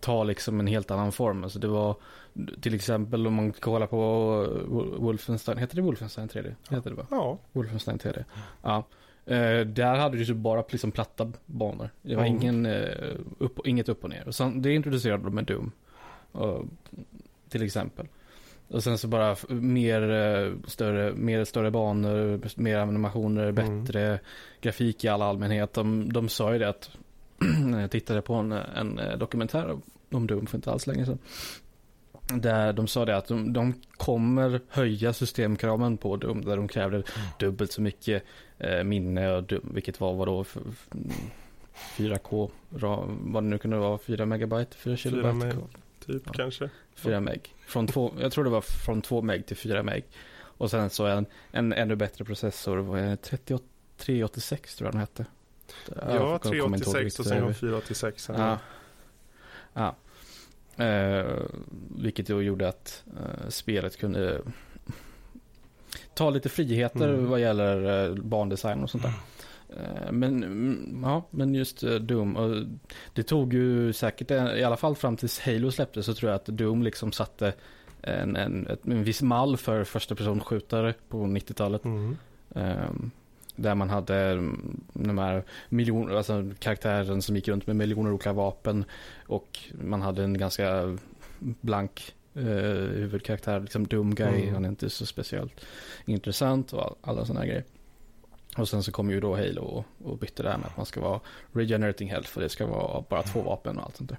ta liksom en helt annan form. Alltså det var till exempel om man kollar på Wolfenstein, heter det Wolfenstein 3D? Heter det va? Ja. Wolfenstein 3D. Ja. Uh, där hade du bara liksom platta banor. Det var mm. ingen, uh, upp, inget upp och ner. Och sen, det introducerade de med Doom. Uh, till exempel. Och sen så bara mer större, mer större banor, mer animationer, mm. bättre grafik i all allmänhet. De, de sa ju det att jag tittade på en, en dokumentär om Doom för inte alls länge sedan. Där de sa det att de, de kommer höja systemkraven på Doom. Där de krävde mm. dubbelt så mycket eh, minne, och dum, vilket var vadå? 4K, vad det nu kunde vara, 4 megabyte, 4 kilobyte? 4 meg, typ ja. kanske. 4 meg. Från två, jag tror det var från 2 meg till 4 meg. Och sen så en, en ännu bättre processor, 3386 tror jag den hette. Ja, 386 och sen har 486. Ja. ja. Eh, vilket då gjorde att eh, spelet kunde ta lite friheter mm. vad gäller eh, bandesign och sånt där. Eh, men, mm, ja, men just eh, Doom. Och det tog ju säkert, i alla fall fram tills Halo släpptes så tror jag att Doom liksom satte en, en, en viss mall för första person skjutare på 90-talet. Mm. Um, där man hade mm, de här miljoner, alltså karaktären som gick runt med miljoner olika vapen. Och man hade en ganska blank eh, huvudkaraktär, liksom dum guy, Mm. han är inte så speciellt intressant och all, alla sådana grejer. Och sen så kom ju då Halo och, och bytte det här med att man ska vara regenerating health för det ska vara bara två vapen och allt sånt där.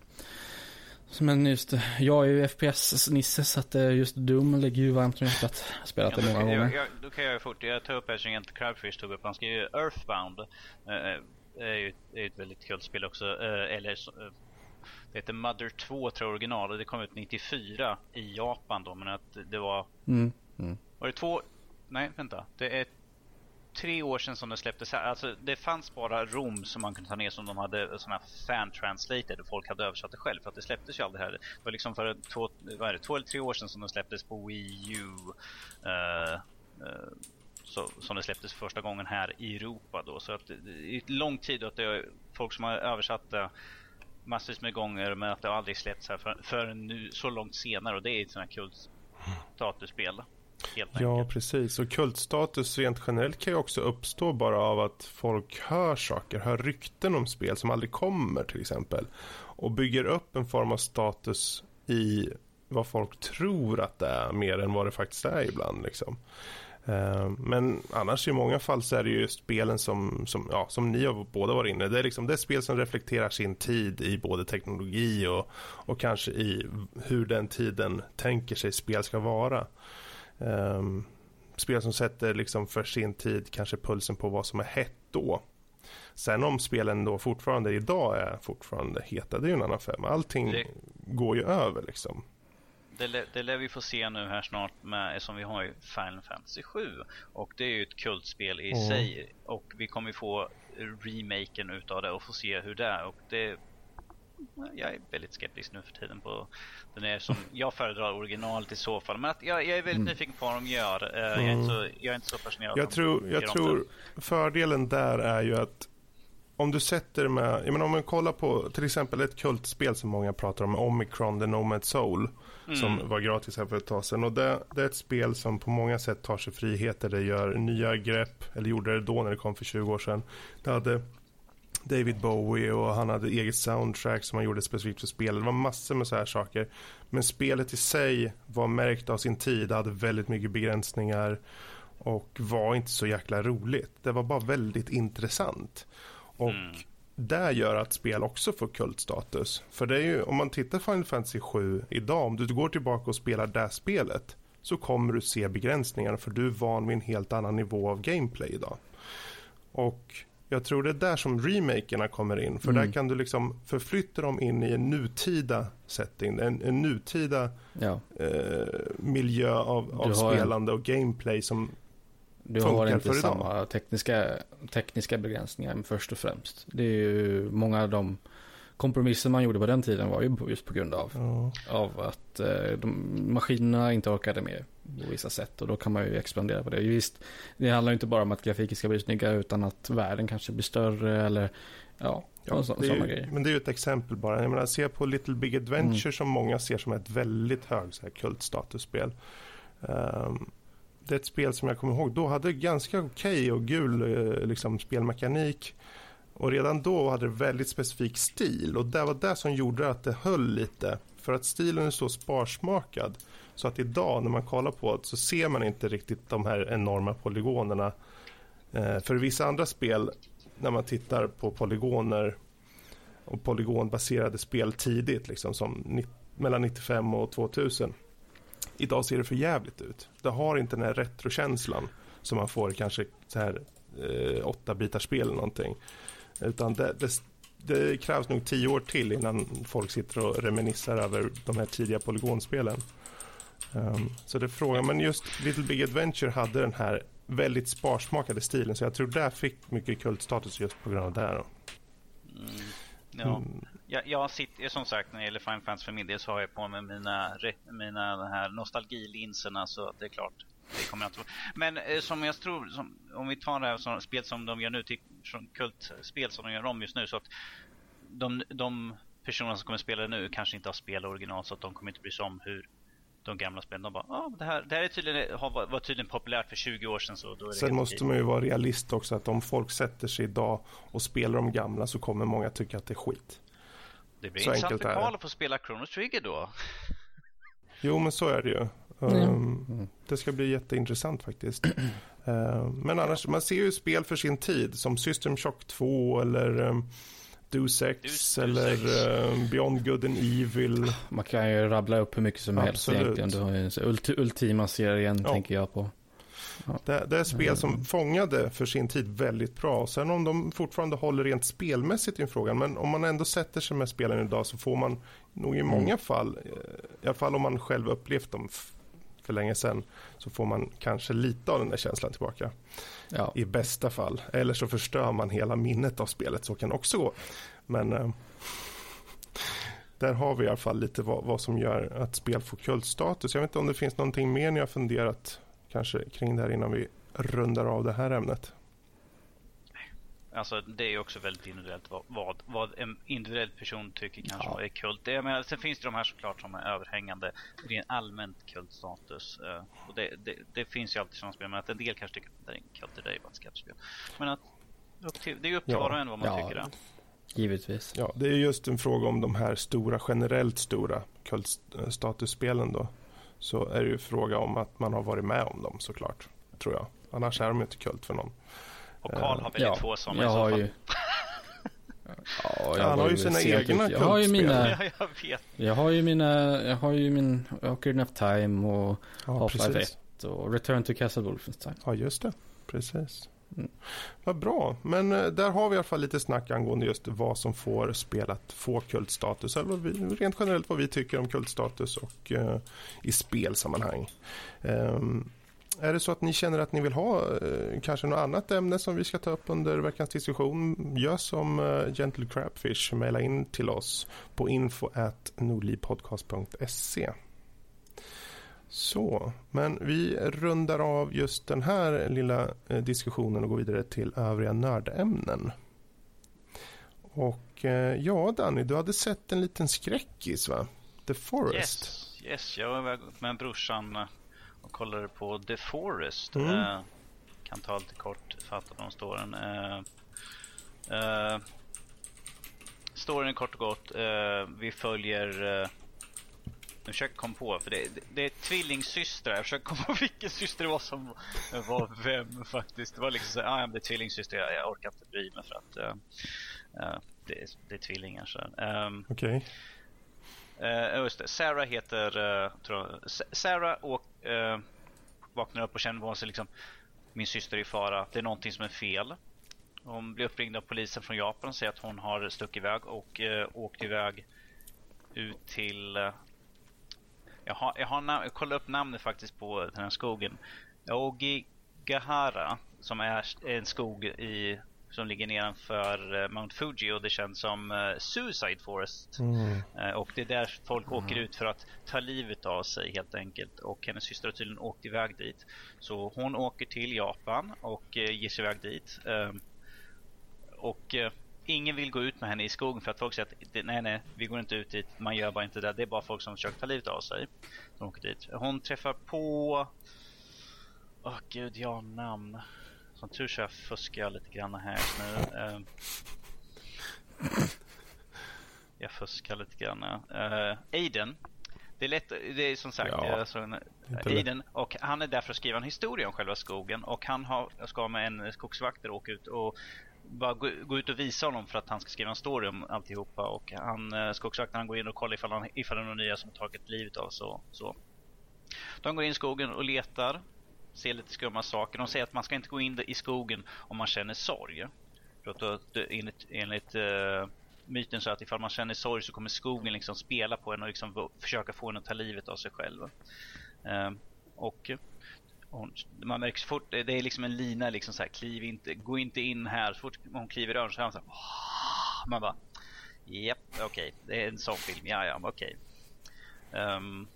Men just, jag är ju FPS-nisse så att eh, just Doom ligger ju varmt om hjärtat. Spelat det många gånger. jag, då kan jag ju fort, jag tar upp här som inte Crabfish tog upp, han skrev ju Earthbound. Eh, eh, är ju är ju ett väldigt kul spel också. Eller det heter Mother 2 tror jag original och det kom ut 94 i Japan då men att det var Mm. Mm. Var det två? Nej, vänta. Det är tre år sedan som det släpptes här. Alltså, det fanns bara Rom som man kunde ta ner som de hade såna fan-translated och folk hade översatt det själv för att det släpptes ju aldrig här. Det var liksom för två, vad är det, två eller tre år sedan som det släpptes på Wii U. eh, eh, så, som det släpptes första gången här i Europa då. Så att är lång tid att det är folk som har översatt det massvis med gånger men att det aldrig släppts här för, förrän nu så långt senare och det är ett sånt här kul statusspel. Helt Ja, enkelt. precis. Och kultstatus rent generellt kan ju också uppstå bara av att folk hör saker, hör rykten om spel som aldrig kommer till exempel. Och bygger upp en form av status i vad folk tror att det är mer än vad det faktiskt är ibland. Liksom. Eh, Men annars i många fall så är det ju spelen som, som, ja, som ni har båda varit inne. Det är, liksom, det är spel som reflekterar sin tid i både teknologi och, och kanske i hur den tiden tänker sig spel ska vara. Um, spel som sätter liksom för sin tid kanske pulsen på vad som är hett då. Sen om spelen då fortfarande idag är fortfarande heta, det är ju en annan femma. Allting Det- går ju över liksom. Det, lär- det lär vi få se nu här snart med, som vi har ju Final Fantasy 7 och det är ju ett kultspel i Mm. sig och vi kommer få remaken utav det och få se hur det är och det jag är väldigt skeptisk nu för tiden på den är som jag föredrar originalet i så fall men att jag, jag är väldigt Mm. nyfiken på vad de gör. Eh, Jag, är inte så, jag är inte så fascinerad. Jag tror, jag tror fördelen där är ju att om du sätter med, jag menar om man kollar på till exempel ett kultspel som många pratar om, Omicron, The Nomad Soul, det. som Mm. var gratis här för ett tag sedan. Och det, det är ett spel som på många sätt tar sig friheter. Det gör nya grepp, eller gjorde det då när det kom för 20 år sedan. Det hade David Bowie och han hade eget soundtrack som han gjorde specifikt för spelet. Det var massor med så här saker. Men spelet i sig var märkt av sin tid, hade väldigt mycket begränsningar och var inte så jäkla roligt. Det var bara väldigt intressant. Och Mm. det gör att spel också får kultstatus. För det är ju, om man tittar Final Fantasy 7 idag, om du går tillbaka och spelar det spelet så kommer du se begränsningar för du är van vid en helt annan nivå av gameplay idag. Och jag tror det är där som remakerna kommer in, för Mm. där kan du liksom förflytta dem in i en nutida setting, en, en nutida Ja, eh, miljö av, av har en- spelande och gameplay som du Funkar har inte för idag. samma tekniska, tekniska begränsningar först och främst. Det är ju många av de kompromisser man gjorde på den tiden var ju just på grund av, ja, av att eh, de, maskinerna inte orkade med på vissa sätt och då kan man ju expandera på det. Visst, det handlar ju inte bara om att grafiken ska bli snygga utan att världen kanske blir större eller ja, Ja, så, sådana ju, grejer. men det är ju ett exempel bara. Jag menar, se på Little Big Adventure Mm. som många ser som ett väldigt hög så här, kultstatusspel. Ehm, det är ett spel som jag kommer ihåg, då hade ganska okej och gul eh, liksom, spelmekanik. Och redan då hade det väldigt specifik stil och det var det som gjorde att det höll lite. För att stilen är så sparsmakad. Så att idag när man kollar på det så ser man inte riktigt de här enorma polygonerna. Eh, för vissa andra spel när man tittar på polygoner och polygonbaserade spel tidigt, liksom som mellan 95 och 2000. Idag ser det för jävligt ut. Det har inte den här retrokänslan som man får i kanske så här eh, 8 spel eller någonting. Utan det, det, det krävs nog 10 år till innan folk sitter och reminissar över de här tidiga polygonspelen. Um, så det är frågan, men just Little Big Adventure hade den här väldigt sparsmakade stilen så jag tror där fick mycket kultstatus just på grund av det. Här. Mm. Ja. Mm. Jag, jag sitter, som sagt, när det gäller Final Fantasy för min del så har jag på mig mina, mina här nostalgilinserna så det är klart. Det kommer jag inte Men eh, som jag tror, som, om vi tar det här som spel som de gör nu, till, som kultspel som de gör om just nu så att de, de personerna som kommer spela det nu kanske inte har spelat original så att de kommer inte bry sig om hur de gamla spelen, de bara ah, det, här, det här är tydligen, har, var tydligen populärt för 20 år sedan så då Sen måste man ju vara realist också att om folk sätter sig idag och spelar de gamla så kommer många tycka att det är skit. Det blir så intressant för. Karl att få spela Chrono Trigger då. Jo, men så är det ju. Um, det ska bli jätteintressant faktiskt. uh, men annars, man ser ju spel för sin tid som System Shock 2 eller um, Deus Ex Deus- eller Deus Ex. um, Beyond Good and Evil. Man kan ju rabbla upp hur mycket som helst Absolut. egentligen. Du har ju så Ulti- Ultima-serien Ja. tänker jag på. Det, det är spel Mm. som fångade för sin tid väldigt bra. Sen om de fortfarande håller rent spelmässigt i frågan. Men om man ändå sätter sig med spelen idag så får man nog i många Mm. fall, eh, i alla fall om man själv upplevt dem för länge sedan, så får man kanske lite av den där känslan tillbaka. Ja. I bästa fall. Eller så förstör man hela minnet av spelet. Så kan det också gå. Men eh, där har vi i alla fall lite vad, vad som gör att spel får kultstatus. Jag vet inte om det finns någonting mer ni har funderat kanske kring det här innan vi rundar av det här ämnet. Alltså det är ju också väldigt individuellt vad, vad, vad en individuell person tycker kanske Ja. är kult. Det, menar, sen finns det de här såklart som är överhängande rent allmänt kultstatus. Eh, och det, det, det finns ju alltid sådana spel, men att en del kanske tycker att det är en kult, det är bara ett skräckspel. Men att upp till, det är ju upp till Ja. var och en vad man Ja. tycker. Det. Givetvis. Ja, det är just en fråga om de här stora, generellt stora kultstatusspelen då. Så är det ju fråga om att man har varit med om dem såklart, tror jag. Annars är de ju inte kult för någon. Och Karl har väldigt Ja, få sådana jag i så har fall. ju... Ja, jag Han har ju sina egna. Jag har ju mina... Ja, jag vet. Jag har ju mina... Jag har ju min Ocarina of Time och Ja, Half-Life precis. 1 och Return to Castle Wolfenstein. Ja, just det. Precis. Mm. Vad bra. Men eh, där har vi i alla fall lite snack angående just vad som får spel att få kultstatus. Eller vi, rent generellt vad vi tycker om kultstatus och eh, i spelsammanhang. Ehm, är det så att ni känner att ni vill ha eh, kanske något annat ämne som vi ska ta upp under veckans diskussion? Gör som eh, Gentle Crabfish. Maila in till oss på info at nordlivpodcast.se. Så, men vi rundar av just den här lilla eh, diskussionen och går vidare till övriga nördämnen. Och eh, ja, Danny, du hade sett en liten skräckis va? The Forest. Yes, yes, jag var med brorsan eh, och kollade på The Forest. Mm. Eh, kan ta lite kort fattat om storyn. Eh, eh, storyn kort och gott. Eh, vi följer... Eh, jag försöker komma på, för det, det, det är tvillingsystrar. Jag försöker komma på vilken syster det var som var vem faktiskt. Det var liksom så ah, det är tvillingsyster. Jag, jag orkar inte bry mig för att eh, eh, det, är- det är tvillingar. Så. Ehm, Okej. Eh, just det. Sarah heter, eh, tror jag, Sarah och eh, vaknar upp och känner på sig liksom min syster är i fara. Det är någonting som är fel. Hon blir uppringd av polisen från Japan och säger att hon har stuckit iväg och eh, åkt iväg ut till eh, jag, har, jag, har nam- jag kollade upp namnet faktiskt på den här skogen. Ogigahara som är en skog i, som ligger nedanför eh, Mount Fuji och det känns som eh, Suicide Forest. Mm. Eh, Och det är där folk åker ut för att ta livet av sig helt enkelt. Och hennes syster har tydligen åkt iväg dit. Så hon åker till Japan och ger sig iväg dit. Och ingen vill gå ut med henne i skogen för att folk säger att nej, nej, vi går inte ut dit. Man gör bara inte det. Det är bara folk som försöker ta livet av sig. De åker dit. Hon träffar på... Åh gud, jag har namn. Som tur så jag fuskar jag lite grann här just nu. Ehm, jag fuskar lite grann. Uh, Aiden. Det är lätt, det är som sagt, Ja, alltså. Aiden och han är där för att skriva en historia om själva skogen och han har, ska med en skogsvakter åka ut och bara gå, gå ut och visa honom för att han ska skriva en story om alltihopa och han, eh, går in och kollar ifall, han, ifall det är några nya som tagit livet av så, så. De går in i skogen och letar, ser lite skumma saker. De säger att man ska inte gå in i skogen om man känner sorg. För att då, enligt, enligt uh, myten så att ifall man känner sorg så kommer skogen liksom spela på en och liksom försöka få en att ta livet av sig själv. Uh, och hon, man märker så fort, det är liksom en lina liksom så här, kliv inte, gå inte in här. Så fort hon kliver i dörren så är hon så här, man bara, japp, okej, det är en sån film, ja ja, okej. Ehm,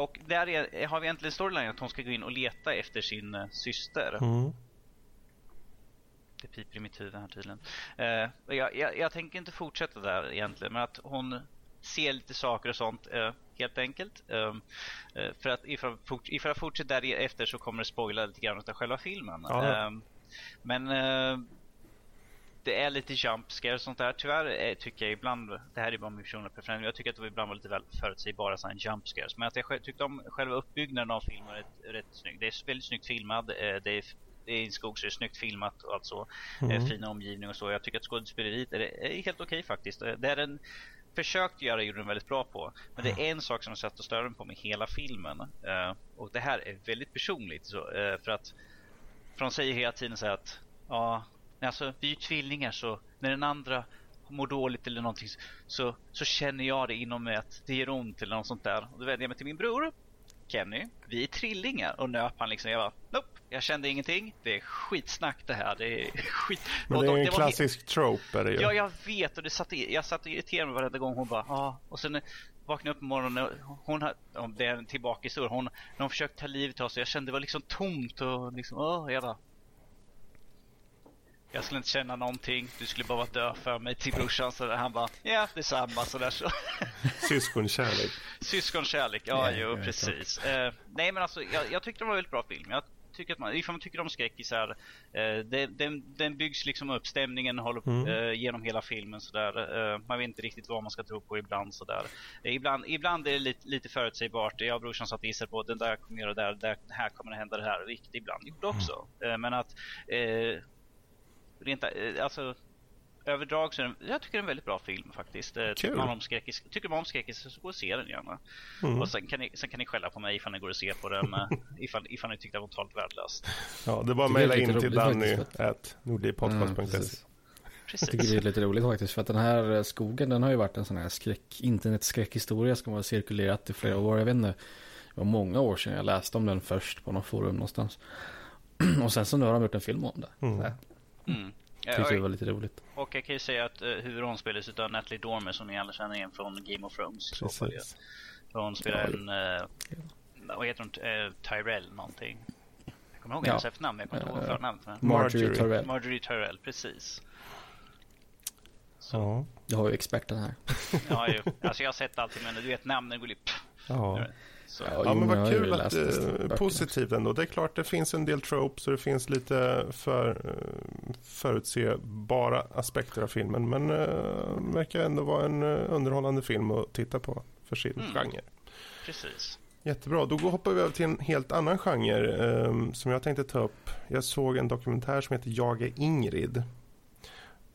och där är, har vi äntligen storylinen att hon ska gå in och leta efter sin eh, syster. Mm. Det piper i mitt huvud här tydligen. Eh, jag, jag, jag tänker inte fortsätta där egentligen, men att hon ser lite saker och sånt eh, helt enkelt. Eh, eh, för att ifall, fort, ifall jag fortsätter därefter så kommer det spoila lite grann av själva filmen. Ja. Eh, men det är lite jump scare och sånt där. Tyvärr eh, tycker jag ibland, det här är bara min personliga preferens, jag tycker att det ibland var lite väl förutsägbara sådana jump scares. Men att jag tyckte om själva uppbyggnaden av filmen rätt, rätt snygg. Det är väldigt snyggt filmad, eh, det är det är en skog så det är snyggt filmat och alltså mm. fina omgivning och så. Jag tycker att skådespeleriet är, är helt okej okay, faktiskt. Det är en försökt göra gjorde den väldigt bra på. Men det är en sak som jag satt och störde på med hela filmen. Uh, och det här är väldigt personligt. Så, uh, för att för de säger hela tiden så att ja, alltså vi är ju tvillingar så när den andra mår dåligt eller någonting så, så känner jag det inom mig att det gör ont eller något sånt där. Och då vänder jag mig till min bror Kenny, vi är trillingar och nöp han liksom. Jag bara, nope, jag kände ingenting. Det är skitsnack det här. Det är skit. Men det är en det klassisk trope är det ju. Ja, jag vet och det satt, jag satt och irriterade mig varenda gång hon bara, ja. Och sen vaknade jag upp på morgonen och hon, om det är en tillbaka historia, hon, när hon försökte ta livet av sig, jag kände det var liksom tomt och liksom, åh, jag bara, jag skulle inte känna någonting. Du skulle bara dö för mig till brorsan. Så han bara, ja detsamma så. Syskonkärlek. Syskonkärlek, ja, ja jo precis. Uh, nej men alltså jag, jag tyckte det var en väldigt bra film. Jag tycker att man, ifall man tycker om skräckisar, uh, den, den byggs liksom upp, stämningen håller mm. uh, genom hela filmen sådär. Uh, man vet inte riktigt vad man ska tro på ibland sådär. Uh, ibland, ibland är det lite, lite förutsägbart. Jag och brorsan satt och gissade på den där kommer göra det där, där, här kommer det hända det här. Vilket ibland gjorde också. Mm. men att rent, eh, alltså överdrag så är den, jag tycker det är en väldigt bra film faktiskt. Eh, tycker man om skräckis, tycker man om skräckis så gå och se den gärna. Mm. Och sen kan, ni, sen kan ni skälla på mig ifall ni går och ser på den eh, ifall, ifall ni tyckte det var totalt värdelöst. Ja, det var att mejla in till Danny at nordlivpodcast.se. Mm, Precis. Jag tycker det är lite roligt faktiskt för att den här skogen den har ju varit en sån här skräck, internetskräckhistoria som har cirkulerat i flera år. Jag vet inte, det var många år sedan jag läste om den först på någon forum någonstans. Och sen så nu har de gjort en film om det. Mm. Mm. Tyckte det var lite roligt. Och jag kan ju säga att uh, huvudrollen spelas av Natalie Dormer som ni alla känner igen från Game of Thrones. Precis. hon spelar en, uh, vad heter hon, uh, Tyrell någonting. Jag kommer ihåg ja. hennes efternamn, jag kommer inte ihåg förnamnet. Marjorie Tyrell. Marjorie Tyrell, precis. Så. Ja, jag har ju experten här. ja, ju. Alltså jag har sett allt men du vet namnen går ju... Ja. Så. Ja, ja men vad kul att det är positivt ändå. Det är klart det finns en del tropes och det finns lite för, eh, förutsebara aspekter av filmen. Men uh, verkar ändå vara en uh, underhållande film att titta på för sin mm. genre. Precis. Jättebra, då hoppar vi över till en helt annan genre um, som jag tänkte ta upp. Jag såg en dokumentär som heter Jag är Ingrid.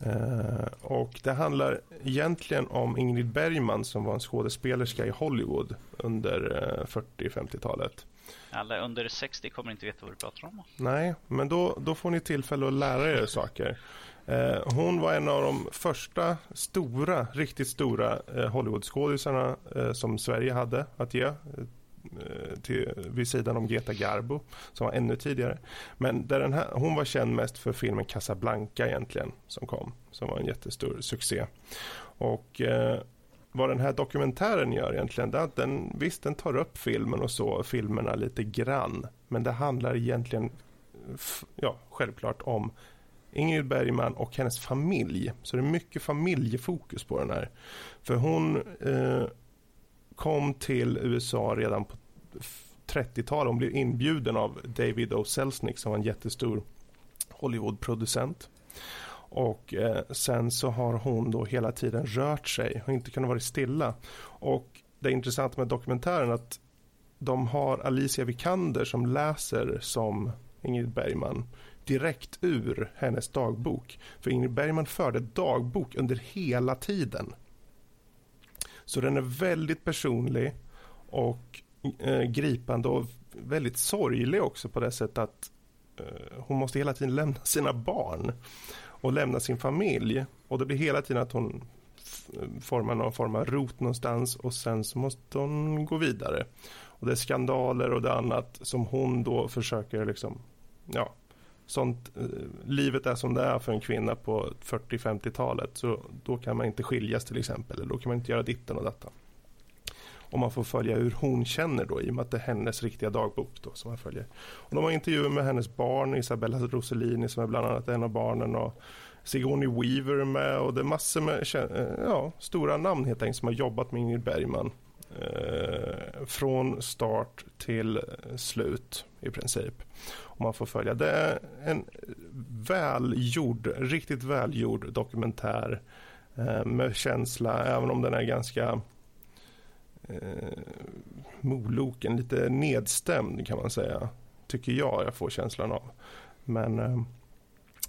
Uh, och det handlar egentligen om Ingrid Bergman som var en skådespelerska i Hollywood under uh, 40-50-talet. Alla under 60 kommer inte veta vad du pratar om. Nej, men då, då får ni tillfälle att lära er saker. Uh, hon var en av de första stora, riktigt stora Hollywoodskådisarna som Sverige hade att ge Eh, Eh, till, vid sidan om Greta Garbo som var ännu tidigare. Men där den här, hon var känd mest för filmen Casablanca egentligen som kom. Som var en jättestor succé. Och eh, vad den här dokumentären gör egentligen det är att den, visst den tar upp filmen och så, filmerna lite grann. Men det handlar egentligen ja, självklart om Ingrid Bergman och hennes familj. Så det är mycket familjefokus på den här. För hon eh, kom till USA redan på 30-talet. Hon blev inbjuden av David O. Selznick som var en jättestor Hollywoodproducent. Och eh, sen så har hon då hela tiden rört sig och inte kunnat vara stilla. Och det är intressant med dokumentären att de har Alicia Vikander som läser som Ingrid Bergman direkt ur hennes dagbok. För Ingrid Bergman förde dagbok under hela tiden. Så den är väldigt personlig och eh, gripande och väldigt sorglig också på det sättet att eh, hon måste hela tiden lämna sina barn och lämna sin familj. Och det blir hela tiden att hon formar någon form av rot någonstans och sen så måste hon gå vidare. Och det är skandaler och det annat som hon då försöker liksom, ja, sånt, eh, livet är som det är för en kvinna på 40-50-talet så då kan man inte skiljas till exempel eller då kan man inte göra ditten och detta. Och man får följa hur hon känner då i och med att det är hennes riktiga dagbok då som man följer. Och de har intervjuer med hennes barn, Isabella Rossellini som är bland annat en av barnen och Sigourney Weaver med och det är massor med eh, ja, stora namn helt enkelt som har jobbat med Ingrid Bergman. eh, från start till slut i princip. Och man får följa. Det är en välgjord, riktigt välgjord dokumentär eh, med känsla, även om den är ganska eh, moloken, lite nedstämd kan man säga. Tycker jag, jag får känslan av. Men eh,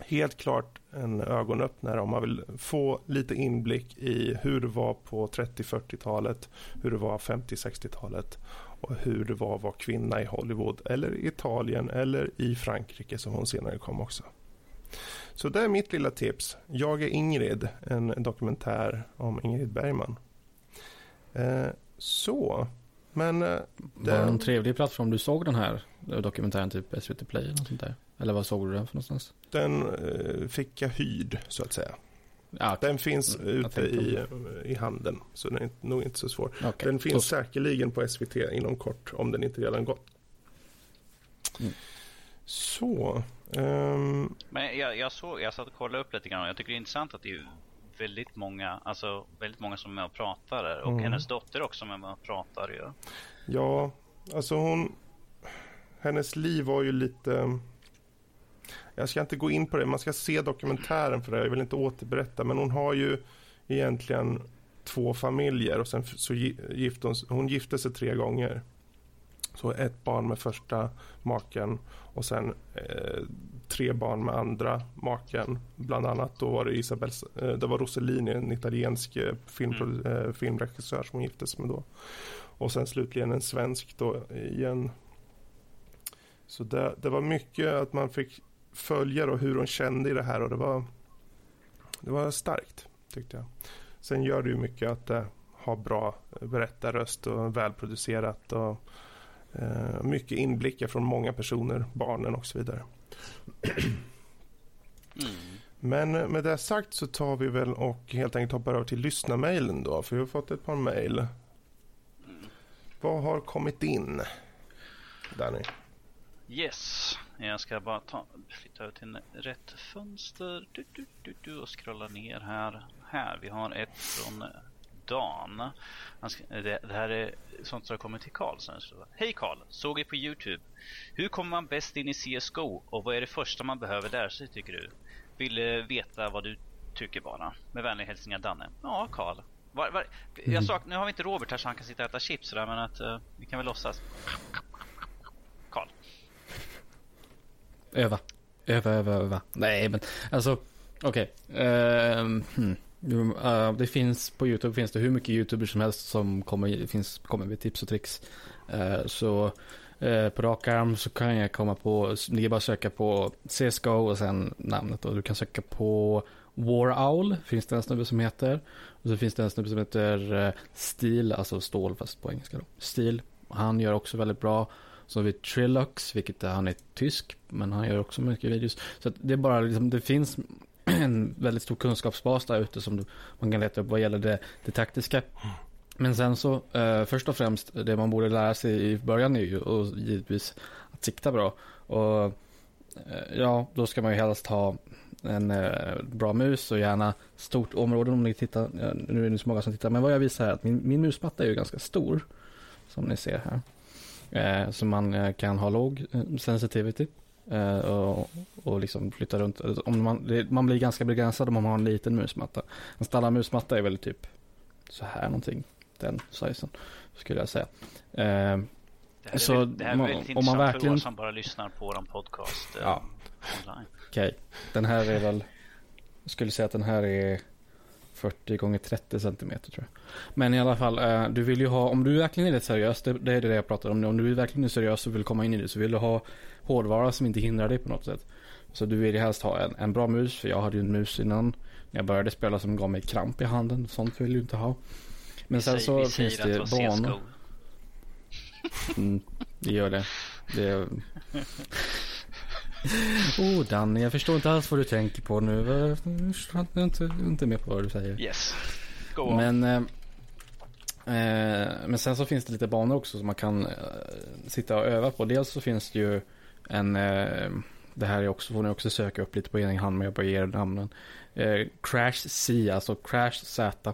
helt klart en ögonöppnare om man vill få lite inblick i hur det var på 30-40-talet, hur det var 50-60-talet och hur det var att vara kvinna i Hollywood eller i Italien eller i Frankrike som hon senare kom också. Så det är mitt lilla tips. Jag är Ingrid, en dokumentär om Ingrid Bergman. Eh, så, men... Eh, det... Var det en trevlig plattform du såg den här dokumentären, typ SVT Play eller sånt där? Eller vad såg du den för någonstans? Den eh, fick jag hyrd, så att säga. Ja, den finns mm, ute i, i handeln, så den är nog inte så svår. Okay. Den finns så... säkerligen på SVT inom kort, om den inte redan gått. Mm. Så. Um... Men jag, jag, såg, jag satt och kollade upp lite grann och jag tycker det är intressant att det är väldigt många, alltså väldigt många som är med och pratar och mm. hennes dotter också är med och pratar ju. Ja, alltså hon, hennes liv var ju lite jag ska inte gå in på det, man ska se dokumentären för det, jag vill inte återberätta. Men hon har ju egentligen två familjer och sen så gifte hon, hon gifte sig tre gånger. Så ett barn med första maken och sen eh, tre barn med andra maken. Bland annat då var det Isabel, eh, det var Rossellini, en italiensk eh, film, mm. eh, filmregissör som hon gifte sig med då. Och sen slutligen en svensk då igen. Så det, det var mycket att man fick följa då hur hon kände i det här och det var, det var starkt tyckte jag. Sen gör det ju mycket att det har bra berättarröst och välproducerat och eh, mycket inblickar från många personer, barnen och så vidare. Mm. Men med det sagt så tar vi väl och helt enkelt hoppar över till lyssnarmailen då, för vi har fått ett par mejl. Mm. Vad har kommit in, Danny? Yes, jag ska bara ta, flytta över till rätt fönster du, du, du, du, och scrolla ner här. Här, vi har ett från Dan. Det, det här är sånt som har kommit till Karl. Hej Karl, såg er på Youtube. Hur kommer man bäst in i CSGO och vad är det första man behöver lära sig tycker du? Vill veta vad du tycker bara. Med vänliga hälsningar Danne. Ja, Karl. Var, var, jag mm. sak, nu har vi inte Robert här så han kan sitta och äta chips där, men att uh, vi kan väl låtsas. Karl. Öva. Öva, öva, öva. Nej, men alltså, okej. Okay. Uh, hmm. Uh, det finns på YouTube finns det hur mycket YouTubers som helst som kommer, finns, kommer med tips och tricks. Uh, så uh, på rak arm så kan jag komma på, det är bara att söka på CSGO och sen namnet och du kan söka på War Owl, finns det en snubbe som heter. Och så finns det en snubbe som heter uh, Steel, alltså stål fast på engelska då. Steel, han gör också väldigt bra. Så har vi Trilux, vilket är, han är tysk, men han gör också mycket videos. Så det är bara liksom, det finns en väldigt stor kunskapsbas där ute som du, man kan leta upp vad gäller det, det taktiska. Men sen så, eh, först och främst, det man borde lära sig i början är ju och givetvis att sikta bra. Och eh, ja, då ska man ju helst ha en eh, bra mus och gärna stort område om ni tittar. Eh, nu är det så många som tittar, men vad jag visar är att min, min musmatta är ju ganska stor. Som ni ser här. Eh, så man eh, kan ha låg eh, sensitivity. Eh, och, och liksom flytta runt. Om man, det, man blir ganska begränsad om man har en liten musmatta. En standard musmatta är väl typ så här någonting. Den sizen skulle jag säga. Eh, det så är, det här är väldigt man verkligen... för oss som bara lyssnar på vår podcast. Eh, ja. Okej, okay. den här är väl, jag skulle säga att den här är 40 gånger 30 centimeter tror jag. Men i alla fall, eh, du vill ju ha, om du verkligen är rätt seriös, det, det är det jag pratar om. Om du verkligen är seriös och vill komma in i det så vill du ha hårdvara som inte hindrar dig på något sätt. Så du vill ju helst ha en, en bra mus, för jag hade ju en mus innan när jag började spela som gav mig kramp i handen. Sånt vill du inte ha. Men sen så finns det banor. Mm, det gör det. det Oh Danny, jag förstår inte alls vad du tänker på nu. Jag är inte, inte med på vad du säger. Yes. Go on. Men, eh, eh, men sen så finns det lite banor också som man kan eh, sitta och öva på. Dels så finns det ju en, eh, det här är också, får ni också söka upp lite på egen hand, men jag bara ger namnen. Eh, Crash C, alltså Crash Z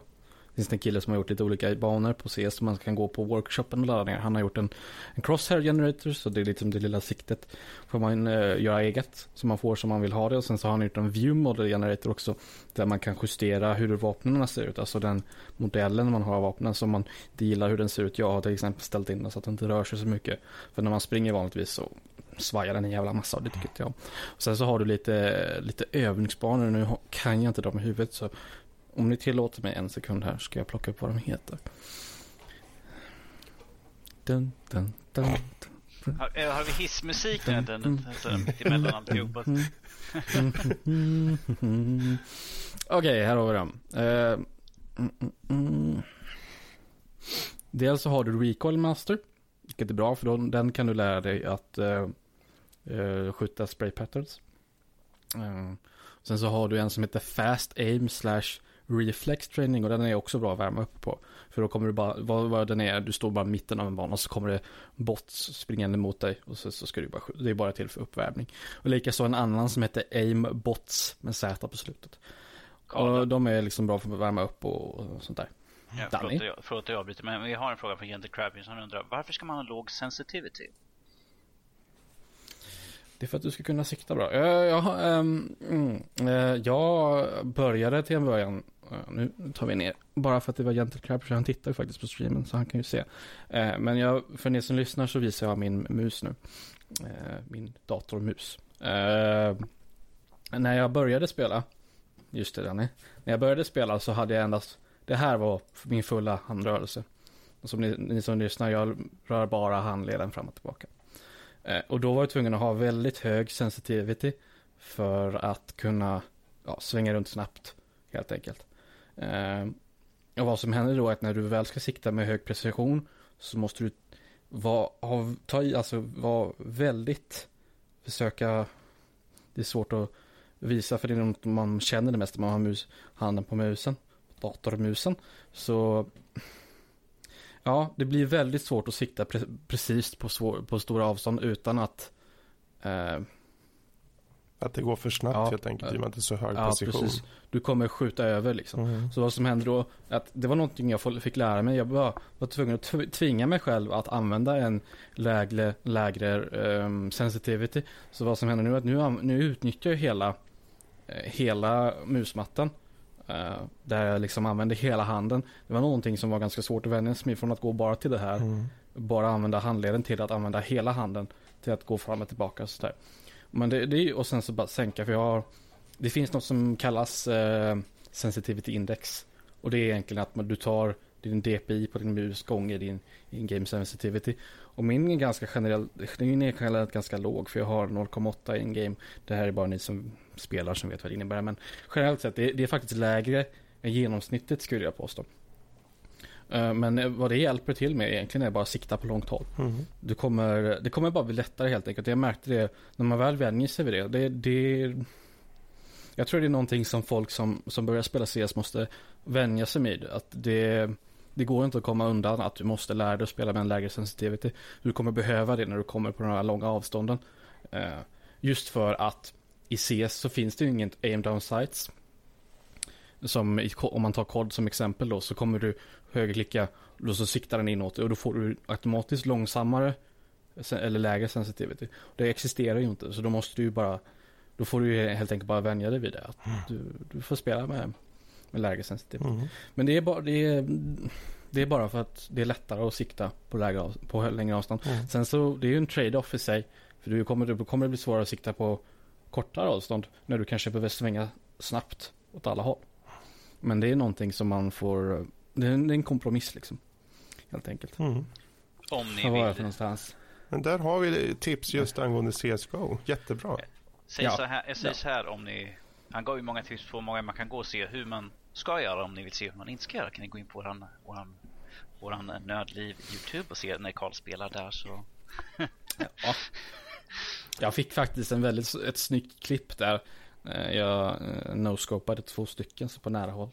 finns det en kille som har gjort lite olika banor på CS som man kan gå på workshopen och ladda ner. Han har gjort en, en crosshair generator så det är liksom det lilla siktet. Får man uh, göra eget så man får som man vill ha det och sen så har han gjort en view model generator också. Där man kan justera hur vapnen ser ut. Alltså den modellen man har av vapnen som man inte gillar hur den ser ut. Jag har till exempel ställt in den så att den inte rör sig så mycket. För när man springer vanligtvis så svajar den en jävla massa och det tycker inte jag och Sen så har du lite, lite övningsbanor. Nu kan jag inte dem i huvudet så om ni tillåter mig en sekund här ska jag plocka upp vad de heter. Dun, dun, dun. Har, eh, har, vi hissmusik nu? Den, den, emellan alltihopa? Okej, okay, här har vi dem. Uh, mm, mm. Dels så har du Recoil Master. Vilket är bra för då, den kan du lära dig att uh, uh, skjuta spray patterns. Sen så har du en som heter Fast Aim slash reflex training och den är också bra att värma upp på. För då kommer du bara, vad, vad den är, du står bara mitten av en bana och så kommer det bots springande mot dig och så, så ska du bara, det är bara till för uppvärmning. Och likaså en annan som heter aim bots med Z på slutet. Och de är liksom bra för att värma upp och, och sånt där. Ja, förlåt, jag, förlåt jag avbryter, men vi har en fråga från Jente Krabby som undrar varför ska man ha låg sensitivity? Det är för att du ska kunna sikta bra. Jag, jag, um, mm, eh, jag började till en början, uh, nu tar vi ner, bara för att det var Gentle Crab, så han tittar ju faktiskt på streamen så han kan ju se. Uh, men jag, för er som lyssnar så visar jag min mus nu. Uh, min datormus. när jag började spela, just det Danny, när jag började spela så hade jag endast, det här var min fulla handrörelse. Som ni, ni som lyssnar, jag rör bara handleden fram och tillbaka. Eh, och då var jag tvungen att ha väldigt hög sensitivity för att kunna ja, svänga runt snabbt helt enkelt. Eh, och vad som händer då är att när du väl ska sikta med hög precision så måste du vara, ha, ta i, alltså vara väldigt, försöka, det är svårt att visa för det är något man känner det mest när man har mus, handen på musen, datormusen. Så Ja, det blir väldigt svårt att sikta pre precis på, svår, på stora avstånd utan att... Eh, att det går för snabbt ja, helt enkelt, i och med att det är så hög ja, precision. Precis. Du kommer skjuta över liksom. Mm. Så vad som händer då, att det var någonting jag fick lära mig. Jag var, var tvungen att tvinga mig själv att använda en lägre, lägre um, sensitivity. Så vad som händer nu är att nu, nu utnyttjar jag hela, eh, hela musmattan. Uh, där jag liksom använde hela handen. Det var någonting som var ganska svårt att vänja sig från att gå bara till det här. Mm. Bara använda handleden till att använda hela handen. Till att gå fram och tillbaka och sådär. Men det, det och sen så bara sänka för jag har Det finns något som kallas uh, Sensitivity Index. Och det är egentligen att du tar din DPI på din mus gånger din in-game sensitivity. Och min är ganska generellt, den är generellt ganska låg för jag har 0,8 in-game. Det här är bara ni som spelar som vet vad det innebär. Men generellt sett, det, det är faktiskt lägre än genomsnittet skulle jag påstå. Uh, men vad det hjälper till med egentligen är bara att sikta på långt håll. Mm. Du kommer, det kommer bara bli lättare helt enkelt. Jag märkte det när man väl vänjer sig vid det. det, det jag tror det är någonting som folk som, som börjar spela CS måste vänja sig med. Att det, det går inte att komma undan att du måste lära dig att spela med en lägre sensitivity. Du kommer behöva det när du kommer på de här långa avstånden. Uh, just för att i CS så finns det ju inget aim down sights. Som om man tar kod som exempel då så kommer du högerklicka och så siktar den inåt och då får du automatiskt långsammare eller lägre sensitivity. Det existerar ju inte så då måste du ju bara då får du ju helt enkelt bara vänja dig vid det. Att mm. du, du får spela med, med lägre sensitivity. Mm. Men det är, bara, det, är, det är bara för att det är lättare att sikta på, lägre, på längre avstånd. Mm. Sen så det är ju en trade-off i sig. För du kommer, du kommer bli svårare att sikta på kortare avstånd när du kanske behöver svänga snabbt åt alla håll. Men det är någonting som man får, det är en, det är en kompromiss liksom. Helt enkelt. Mm. Om ni vill. någonstans. Men där har vi tips just angående CSGO. Jättebra. Säg ja. så här, säg så här om ni, han gav ju många tips på hur många man kan gå och se hur man ska göra om ni vill se hur man inte ska göra. Kan ni gå in på våran, våran, våran Nördliv YouTube och se när Karl spelar där så. ja. Jag fick faktiskt en väldigt, ett snyggt klipp där. Eh, jag eh, no-scopade två stycken så på nära håll.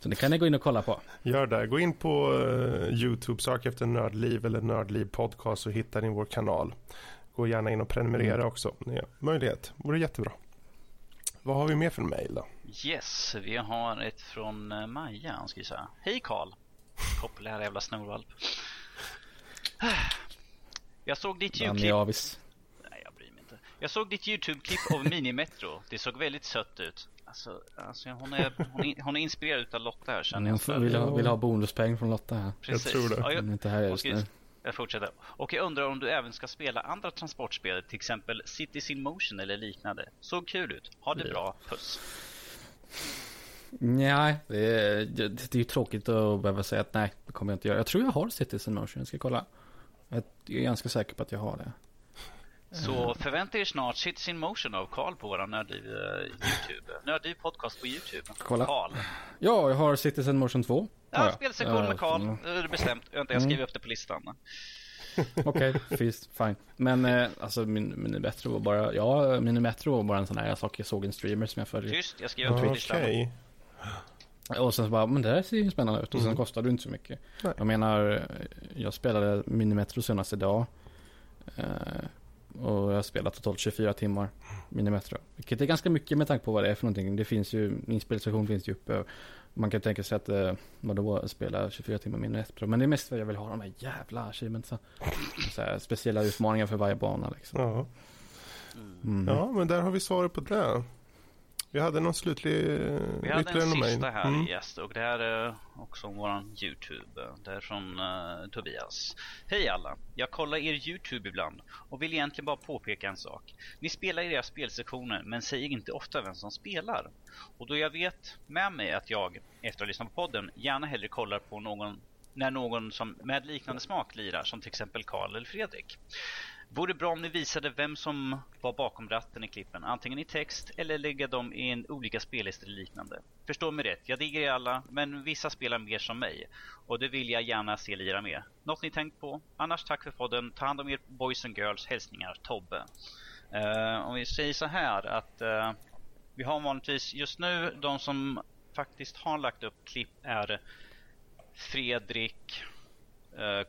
Så det kan ni gå in och kolla på. Gör det. Gå in på uh, YouTube, sök efter Nördliv eller Nördliv podcast så hittar ni vår kanal. Gå gärna in och prenumerera mm. också. Har möjlighet. Vore jättebra. vad har vi mer för mail då? Yes, vi har ett från eh, Maja. Han skriver så här. Hej Karl! Populära jävla snorvalp. Jag såg ditt Dan YouTube-klipp. Javis. Nej, jag bryr mig inte. Jag såg ditt YouTube-klipp av Minimetro. Det såg väldigt sött ut. Alltså, alltså hon, är, hon, är, hon är inspirerad av Lotta här känner Hon jag. får- vill, ha, vill ha bonuspeng från Lotta här. Precis. tror det. Ja, Hon är jag, inte här just nu. jag fortsätter. Och jag undrar om du även ska spela andra transportspel, till exempel Cities in Motion eller liknande. Såg kul ut. Ha det Ja. bra. Puss. Nej, det är, det, det är ju tråkigt att behöva säga att nej, det kommer jag inte göra. Jag tror jag har Citizen Motion, jag ska kolla. Jag är ganska säker på att jag har det. Så förvänta er snart Cities in Motion av Karl på våran Nördliv eh, YouTube. Nördliv podcast på YouTube. Kolla. Karl. Ja, jag har Citizen Motion 2. har Ja, jag. spelsektion med Eh, Karl. mm. Det är bestämt. Jag har inte ens skrivit upp det på listan. Okej, finns, fine. Men eh, alltså min, Minimetro var bara, ja, Minimetro var bara en sån här sak jag såg en streamer som jag följde. Tyst, jag skriver upp det på listan. Okej. Och sen så bara, men det där ser ju spännande ut. Och sen Mm. kostar det inte så mycket. Nej. Jag menar, jag spelade Minimetro senast idag. Eh, och jag har spelat totalt 24 timmar Minimetro. Vilket är ganska mycket med tanke på vad det är för någonting. Det finns ju, min spelstation finns ju uppe. Man kan tänka sig att, eh, vadå, spela 24 timmar Minimetro. Men det är mest att jag vill ha de här jävla achievementsen. Så här, speciella utmaningar för varje bana liksom. Ja. Mm. ja, men där har vi svaret på det. Vi hade någon slutlig... Vi hade en mail. sista här Mm. gäst och det här är också våran Youtube. Det är från eh, Tobias. Hej alla! Jag kollar er Youtube ibland och vill egentligen bara påpeka en sak. Ni spelar i era spelsektioner men säger inte ofta vem som spelar. Och då jag vet med mig att jag, efter att ha lyssnat på podden, gärna hellre kollar på någon när någon som med liknande smak lirar, som till exempel Karl eller Fredrik. Vore bra om ni visade vem som var bakom ratten i klippen, antingen i text eller lägga dem i en olika spellistor eller liknande. Förstå mig rätt, jag digger er alla, men vissa spelar mer som mig. Och det vill jag gärna se lira med. Något ni tänkt på? Annars tack för podden, ta hand om er boys and girls, hälsningar Tobbe. Uh, om vi säger så här att uh, vi har vanligtvis just nu de som faktiskt har lagt upp klipp är Fredrik,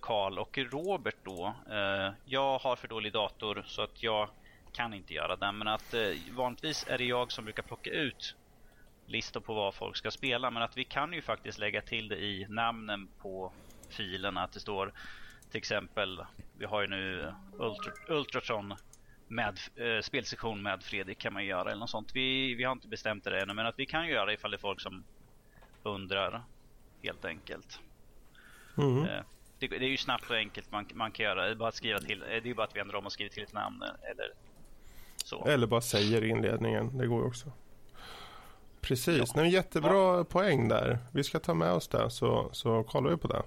Karl och Robert då. Eh, jag har för dålig dator så att jag kan inte göra det. Men att eh, vanligtvis är det jag som brukar plocka ut listor på vad folk ska spela. Men att vi kan ju faktiskt lägga till det i namnen på filerna. Att det står till exempel, vi har ju nu Ultra, Ultratron med eh, spelsektion med Fredrik kan man göra eller något sånt. Vi, vi har inte bestämt det ännu men att vi kan göra det ifall det är folk som undrar helt enkelt. Mm. Eh, Det, det är ju snabbt och enkelt man, man kan göra. Det är bara att skriva till. Det är bara att vi ändrar om och skriver till ett namn eller så. Eller bara säger i inledningen. Det går ju också. Precis. Ja. Nej, jättebra poäng där. Vi ska ta med oss det så, så kollar vi på det.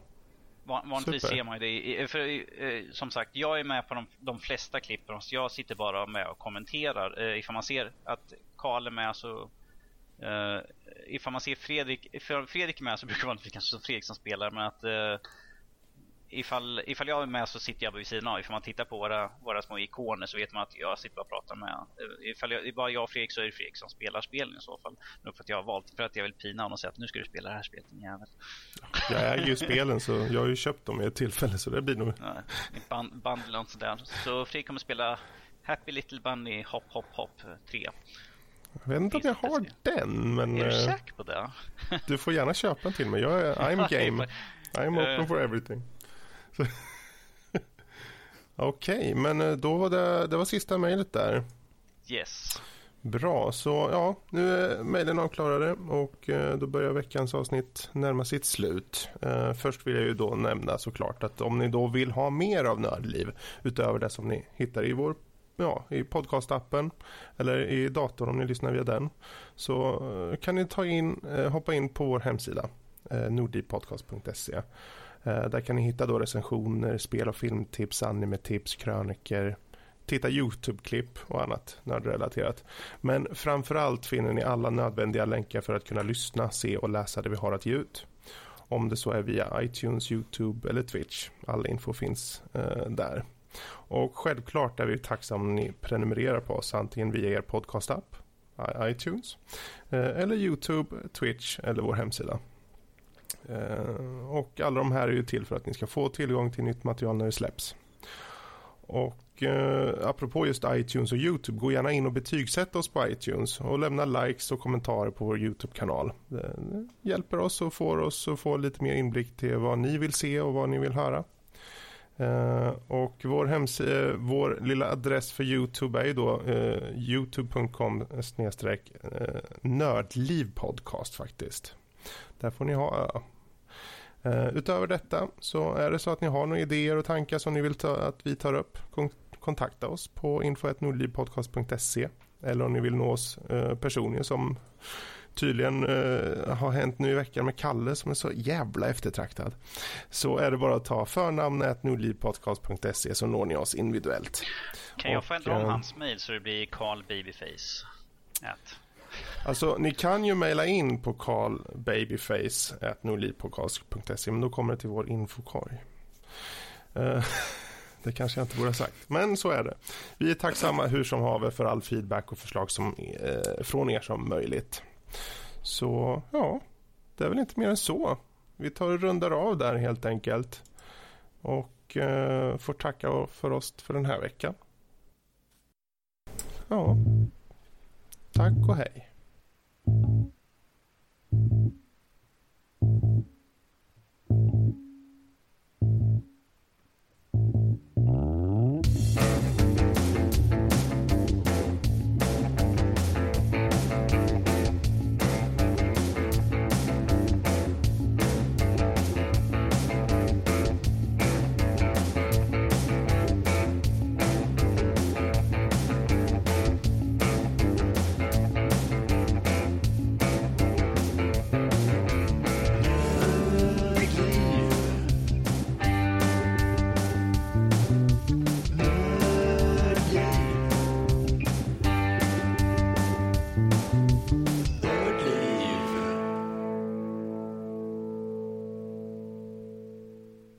Van, vanligtvis Super. ser man ju det för, eh, Som sagt, jag är med på de, de flesta klippen. Så jag sitter bara med och kommenterar. Eh, ifall man ser att Karl är med så eh, Ifall man ser Fredrik, Fredrik är med så brukar det vanligtvis kanske som Fredrik som spelar. Men att eh, ifall, ifall jag är med så sitter jag vid sidan av. Ifall man tittar på våra, våra små ikoner så vet man att jag sitter och pratar med. Ifall jag, bara jag och Fredrik så är det Fredrik som spelar spelen i så fall. Nog för att jag har valt, för att jag vill pina honom och säga att nu ska du spela det här spelet din jävel. Jag äger ju spelen så jag har ju köpt dem i ett tillfälle så det blir nog... Ja, band, bundle och sådär. Så Fredrik kommer spela Happy Little Bunny Hop Hop Hop 3. Jag vet inte om jag har den men Är du eh, säker på det? du får gärna köpa en till mig. Jag är, I'm game. I'm open Eh. for everything. Okej, men eh, då var det, det var sista mejlet där. Yes. Bra, så ja, nu är mejlen avklarade och eh, då börjar veckans avsnitt närma sitt slut. Eh, Först vill jag ju då nämna såklart att om ni då vill ha mer av Nördliv utöver det som ni hittar i vår ja, i podcastappen eller i datorn om ni lyssnar via den så kan ni ta in, hoppa in på vår hemsida eh, nordlivpodcast.se. Eh, där kan ni hitta då recensioner, spel och filmtips, animetips, kröniker, titta Youtube-klipp och annat nördrelaterat. Men framförallt finner ni alla nödvändiga länkar för att kunna lyssna, se och läsa det vi har att ge ut. Om det så är via iTunes, Youtube eller Twitch. All info finns eh, där. Och självklart är vi tacksamma om ni prenumererar på oss antingen via er podcastapp, iTunes, eh, eller Youtube, Twitch eller vår hemsida. Eh, och alla de här är ju till för att ni ska få tillgång till nytt material när det släpps. Och eh, apropå just iTunes och YouTube, gå gärna in och betygsätt oss på iTunes och lämna likes och kommentarer på vår YouTube-kanal. Det hjälper oss och får oss att få lite mer inblick till vad ni vill se och vad ni vill höra. Eh, och vår, hemsida, vår lilla adress för Youtube är ju då eh, youtube.com eh, nördlivpodcast faktiskt. Där får ni ha uh, Utöver detta så är det så att ni har några idéer och tankar som ni vill ta, att vi tar upp kontakta oss på info.nordlivpodcast.se eller om ni vill nå oss personligen som tydligen eh, har hänt nu i veckan med Kalle som är så jävla eftertraktad. Så är det bara att ta förnamnet nordlivpodcast.se så når ni oss individuellt. Kan jag få ändra om eh, hans mail så det blir Carl Babyface? Alltså ni kan ju mejla in på carlbabyface.nordlivpodcast.se men då kommer det till vår infokorg. Uh, det kanske jag inte borde ha sagt. Men så är det. Vi är tacksamma hur som haver för all feedback och förslag som, eh, från er som möjligt. Så ja, det är väl inte mer än så. Vi tar och rundar av där helt enkelt. Och eh, får tacka för oss för den här veckan. Ja, tack och hej. Thank you.